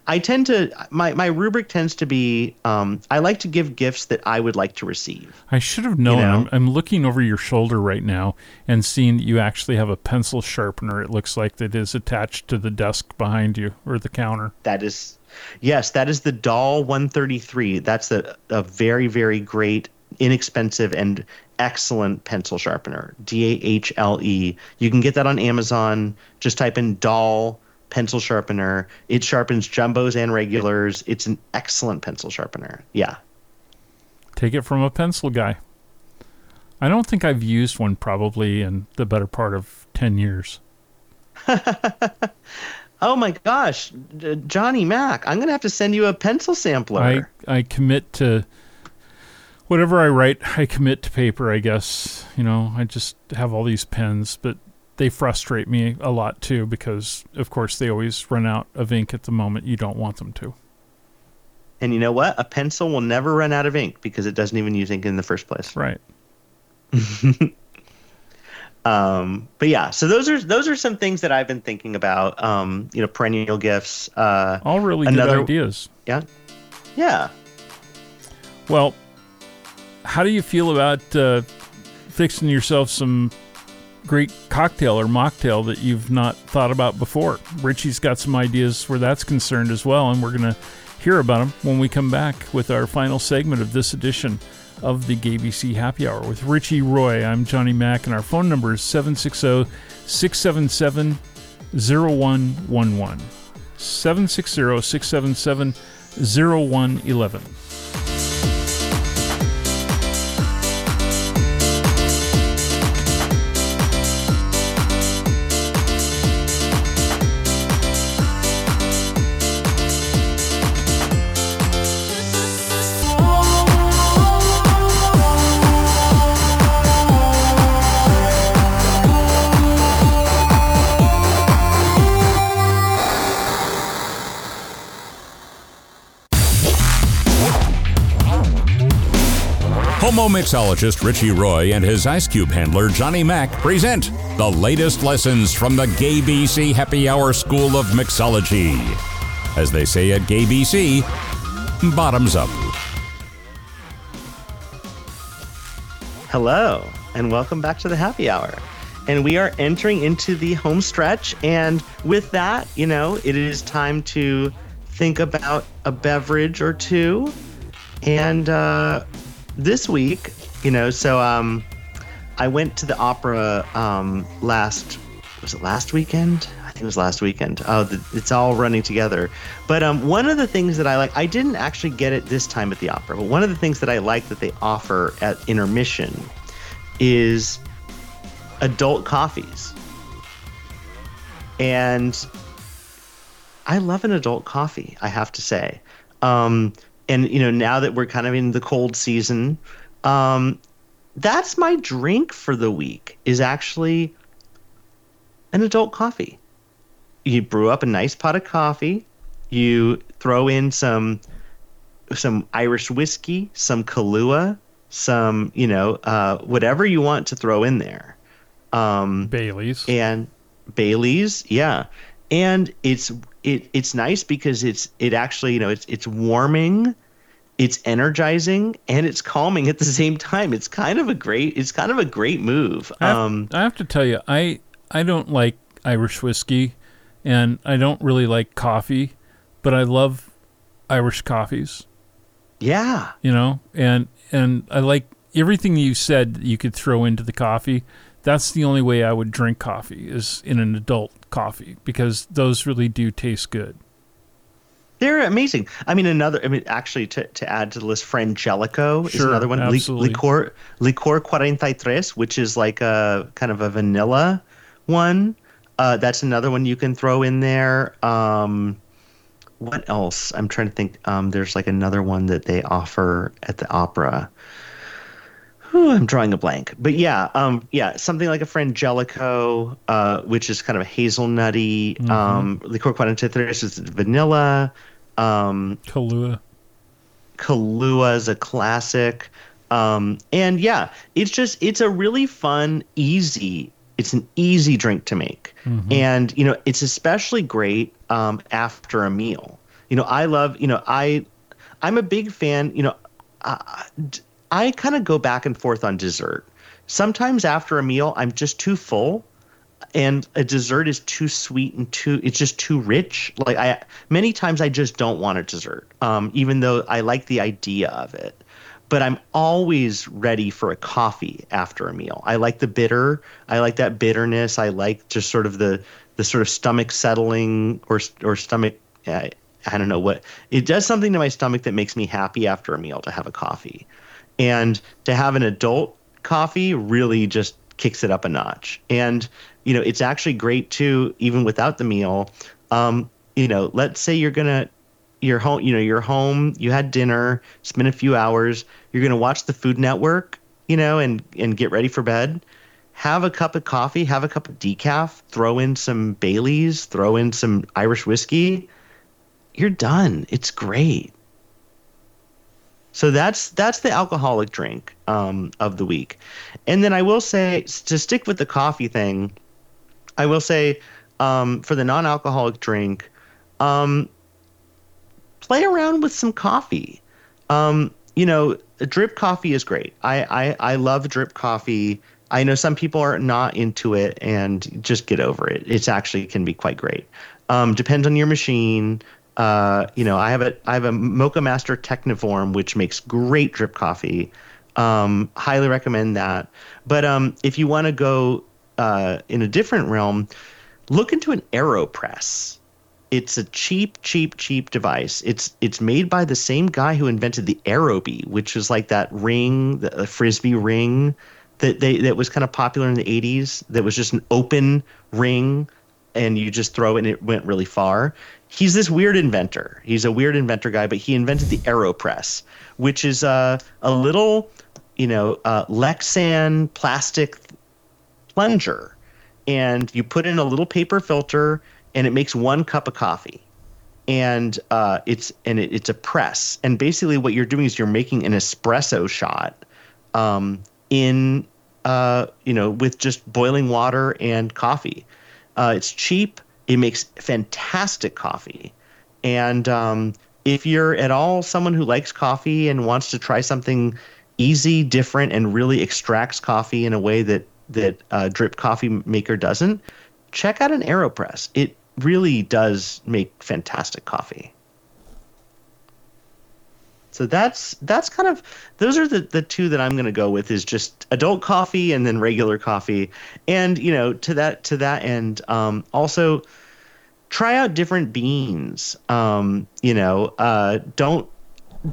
I tend to my my rubric tends to be um, I like to give gifts that I would like to receive. I should have known. know? I'm, I'm looking over your shoulder right now and seeing that you actually have a pencil sharpener. It looks like that is attached to the desk behind you or the counter. That is, yes, that is the Dahle 133. That's a, a very, very great, inexpensive, and excellent pencil sharpener. D A H L E. You can get that on Amazon. Just type in Dahle pencil sharpener. It sharpens jumbos and regulars. It's an excellent pencil sharpener. Yeah. Take it from a pencil guy. I don't think I've used one probably in the better part of 10 years. Oh my gosh, Johnny Mac, I'm gonna have to send you a pencil sampler. I, I commit to whatever I write, I commit to paper, I guess. You know, I just have all these pens, but they frustrate me a lot too because, of course, they always run out of ink at the moment you don't want them to. And you know what? A pencil will never run out of ink because it doesn't even use ink in the first place. Right. um, but yeah, so those are those are some things that I've been thinking about. Um, you know, perennial gifts. Uh, All really another, good ideas. Yeah. Yeah. Well, how do you feel about uh, fixing yourself some great cocktail or mocktail that you've not thought about before? Richie's got some ideas where that's concerned as well, and we're going to hear about them when we come back with our final segment of this edition of the GAYBC Happy Hour with Richie Roy. I'm Johnny Mac, and our phone number is 760 677 0111. 760 677 0111. Mixologist Richie Roy and his ice cube handler Johnny Mac present the latest lessons from the GAYBC Happy Hour School of Mixology. As they say at GAYBC, bottoms up. Hello, and welcome back to the happy hour. And we are entering into the home stretch. And with that, you know, it is time to think about a beverage or two. And uh, this week, you know, so um, I went to the opera um, last, was it last weekend? I think it was last weekend. Oh, the, it's all running together. But um, one of the things that I like, I didn't actually get it this time at the opera, but one of the things that I like that they offer at intermission is adult coffees. And I love an adult coffee, I have to say. Um, and you know now that we're kind of in the cold season um, that's my drink for the week is actually an adult coffee. You brew up a nice pot of coffee. You throw in some some irish whiskey some kahlua some you know uh, whatever you want to throw in there. Um, Bailey's. and Bailey's yeah. And it's it it's nice because it's it actually you know it's it's warming it's energizing and it's calming at the same time. It's kind of a great it's kind of a great move. I have, um I have to tell you i i don't like irish whiskey and i don't really like coffee but i love irish coffees. Yeah. You know and and i like everything you said you could throw into the coffee that's the only way i would drink coffee is in an adult coffee because those really do taste good they're amazing. I mean, another. I mean, actually, to, to add to the list, Frangelico is another one. Absolutely. Licor Licor 43, which is like a kind of a vanilla one. Uh, that's another one you can throw in there. Um, what else? I'm trying to think. Um, there's like another one that they offer at the opera. Whew, I'm drawing a blank, but yeah, um, yeah, something like a Frangelico, uh, which is kind of a hazelnutty. Um, Licor 43 is vanilla. Um, kahlua Kahlua is a classic. Um, and yeah, it's just it's a really fun, easy. It's an easy drink to make, and you know it's especially great um, after a meal. You know, I love. You know, I I'm a big fan. You know, I, I kind of go back and forth on dessert. Sometimes after a meal, I'm just too full and a dessert is too sweet and too it's just too rich. Like i many times i just don't want a dessert um, even though i like the idea of it. But i'm always ready for a coffee after a meal. I like the bitter i like that bitterness. I like just sort of the the sort of stomach settling or or stomach I, I don't know what it does something to my stomach that makes me happy after a meal to have a coffee and to have an adult coffee really just kicks it up a notch and you know it's actually great too even without the meal um, you know let's say you're gonna you're home you know you're home you had dinner it's a few hours you're gonna watch the food network you know and and get ready for bed have a cup of coffee, have a cup of decaf, throw in some Baileys, throw in some Irish whiskey. You're done. It's great. So that's that's the alcoholic drink um, of the week, and then I will say to stick with the coffee thing, I will say um, for the non-alcoholic drink, um, play around with some coffee. Um, you know, drip coffee is great. I, I I love drip coffee. I know some people are not into it, and just get over it. It's actually can be quite great. Um, depends on your machine. Uh, you know, I have a I have a Moccamaster Technivorm, which makes great drip coffee. Um, highly recommend that. But um, if you want to go uh, in a different realm, look into an AeroPress it's a cheap, cheap, cheap device. It's it's made by the same guy who invented the Aerobie, which is like that ring, the, the frisbee ring that they that was kind of popular in the 80s. That was just an open ring, and you just throw it and it went really far. He's this weird inventor. He's a weird inventor guy, but he invented the Aeropress, which is a a little, you know, uh, Lexan plastic plunger, and you put in a little paper filter and it makes one cup of coffee. And uh, it's and it, it's a press. And basically what you're doing is you're making an espresso shot um, in uh, you know with just boiling water and coffee. Uh, it's cheap it makes fantastic coffee and um, if you're at all someone who likes coffee and wants to try something easy different and really extracts coffee in a way that that uh, drip coffee maker doesn't check out an aeropress it really does make fantastic coffee. So that's that's kind of those are the, the two that I'm going to go with is just adult coffee and then regular coffee, and you know to that to that end, um, also try out different beans. Um, you know, uh, don't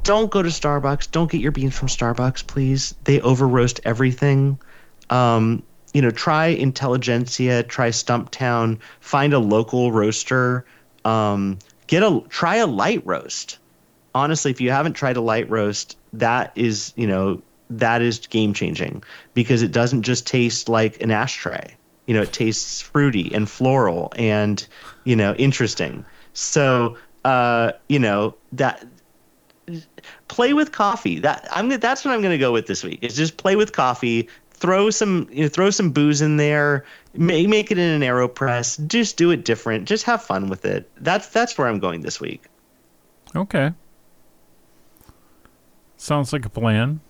don't go to Starbucks. Don't get your beans from Starbucks, please. They over roast everything. Um, you know, try Intelligentsia, try Stumptown, find a local roaster, um, get a try a light roast. Honestly, if you haven't tried a light roast, that is, you know, that is game changing because it doesn't just taste like an ashtray. You know, it tastes fruity and floral and, you know, interesting. So, uh, you know, that play with coffee. That I'm that's what I'm going to go with this week. Is just play with coffee throw some you know, throw some booze in there make, make it in an aeropress just do it different just have fun with it that's that's where i'm going this week okay sounds like a plan.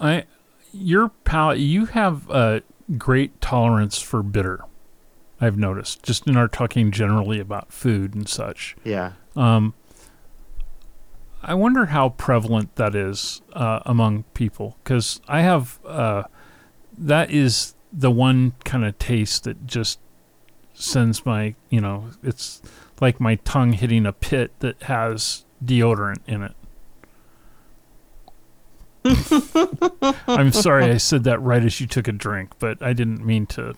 I your palate you have a great tolerance for bitter i've noticed just in our talking generally about food and such. Yeah. Um I wonder how prevalent that is uh, among people because I have uh, that is the one kind of taste that just sends my you know it's like my tongue hitting a pit that has deodorant in it. I'm sorry I said that right as you took a drink, but I didn't mean to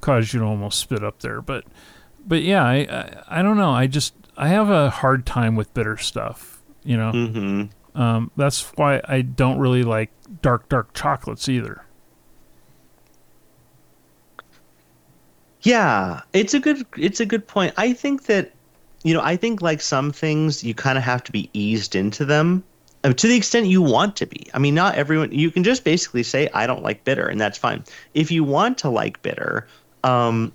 cause you to almost spit up there. But but yeah, I I, I don't know. I just I have a hard time with bitter stuff you know, mm-hmm. um, that's why I don't really like dark, dark chocolates either. Yeah, it's a good it's a good point. I think that you know, I think like some things you kind of have to be eased into them uh, to the extent you want to be. I mean, not everyone you can just basically say I don't like bitter and that's fine. If you want to like bitter, um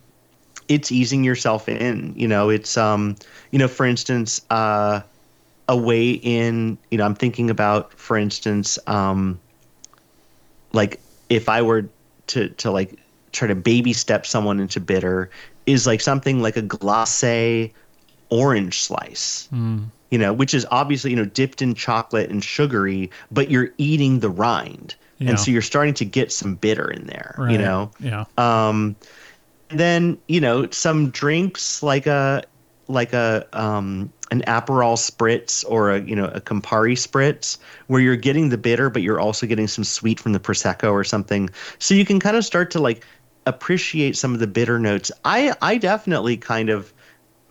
it's easing yourself in, you know, it's um you know, for instance, uh a way in you know i'm thinking about for instance um like if i were to to like try to baby step someone into bitter is like something like a glacé orange slice mm. you know which is obviously you know dipped in chocolate and sugary but you're eating the rind yeah. and so you're starting to get some bitter in there right. you know yeah um then you know some drinks like a like a um an Aperol spritz or a you know a Campari spritz where you're getting the bitter but you're also getting some sweet from the prosecco or something. So you can kind of start to like appreciate some of the bitter notes. I I definitely kind of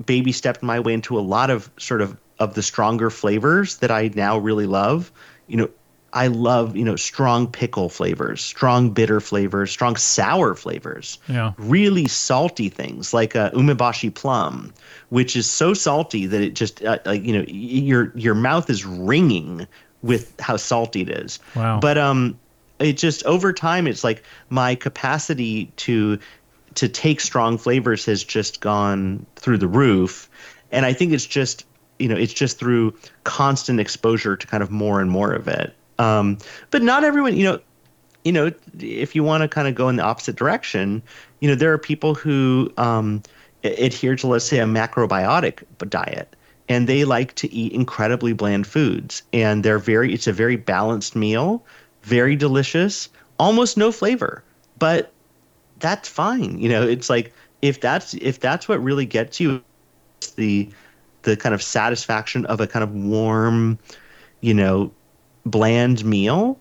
baby stepped my way into a lot of sort of of the stronger flavors that I now really love. You know, I love, you know, strong pickle flavors, strong bitter flavors, strong sour flavors. Yeah. Really salty things like uh, umeboshi plum, which is so salty that it just uh, like you know your your mouth is ringing with how salty it is. Wow. But um, it just over time, it's like my capacity to to take strong flavors has just gone through the roof, and I think it's just you know it's just through constant exposure to kind of more and more of it. Um, but not everyone, you know, you know, if you want to kind of go in the opposite direction, you know, there are people who um, adhere to, let's say, a macrobiotic diet, and they like to eat incredibly bland foods, and they're very, it's a very balanced meal, very delicious, almost no flavor, but that's fine. You know, it's like if that's if that's what really gets you, the the kind of satisfaction of a kind of warm, you know, bland meal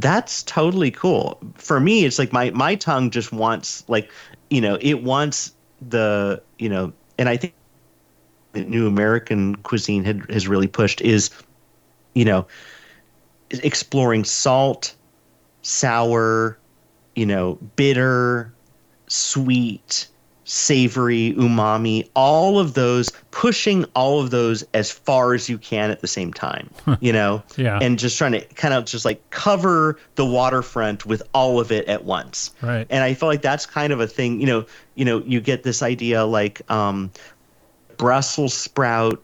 that's totally cool for me it's like my my tongue just wants like you know it wants the you know and i think new american cuisine had, has really pushed is you know exploring salt sour you know bitter sweet savory umami all of those pushing all of those as far as you can at the same time you know Yeah. and just trying to kind of just like cover the waterfront with all of it at once Right. and i feel like that's kind of a thing you know you know you get this idea like um brussels sprout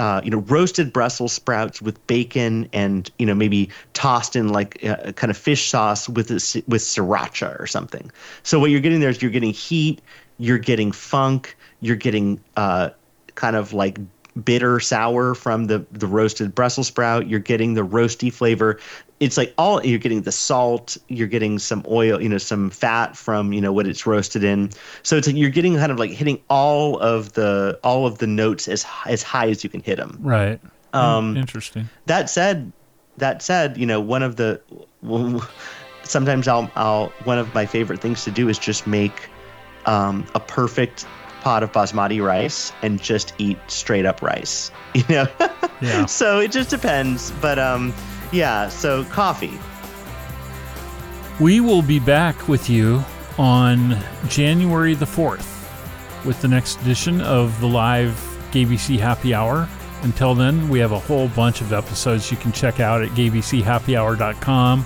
uh, you know, roasted Brussels sprouts with bacon and you know maybe tossed in like a, kind of fish sauce with a, with sriracha or something. So what you're getting there is you're getting heat, you're getting funk, you're getting uh, kind of like bitter sour from the the roasted Brussels sprout. You're getting the roasty flavor. It's like all you're getting the salt. You're getting some oil, you know, some fat from you know what it's roasted in. So it's like you're getting kind of like hitting all of the all of the notes as as high as you can hit them. Right. Um, Interesting. that said, that said, you know, one of the sometimes I'll I'll one of my favorite things to do is just make um, a perfect pot of basmati rice and just eat straight up rice. You know. Yeah. so it just depends, but um, yeah. So coffee. We will be back with you on January the 4th with the next edition of the live GAYBC Happy Hour. Until then, we have a whole bunch of episodes you can check out at gbchappyhour.com.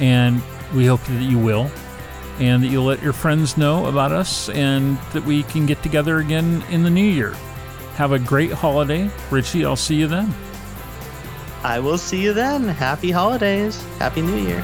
And we hope that you will. And that you'll let your friends know about us and that we can get together again in the new year. Have a great holiday. Richie, I'll see you then. I will see you then. Happy holidays. Happy New Year.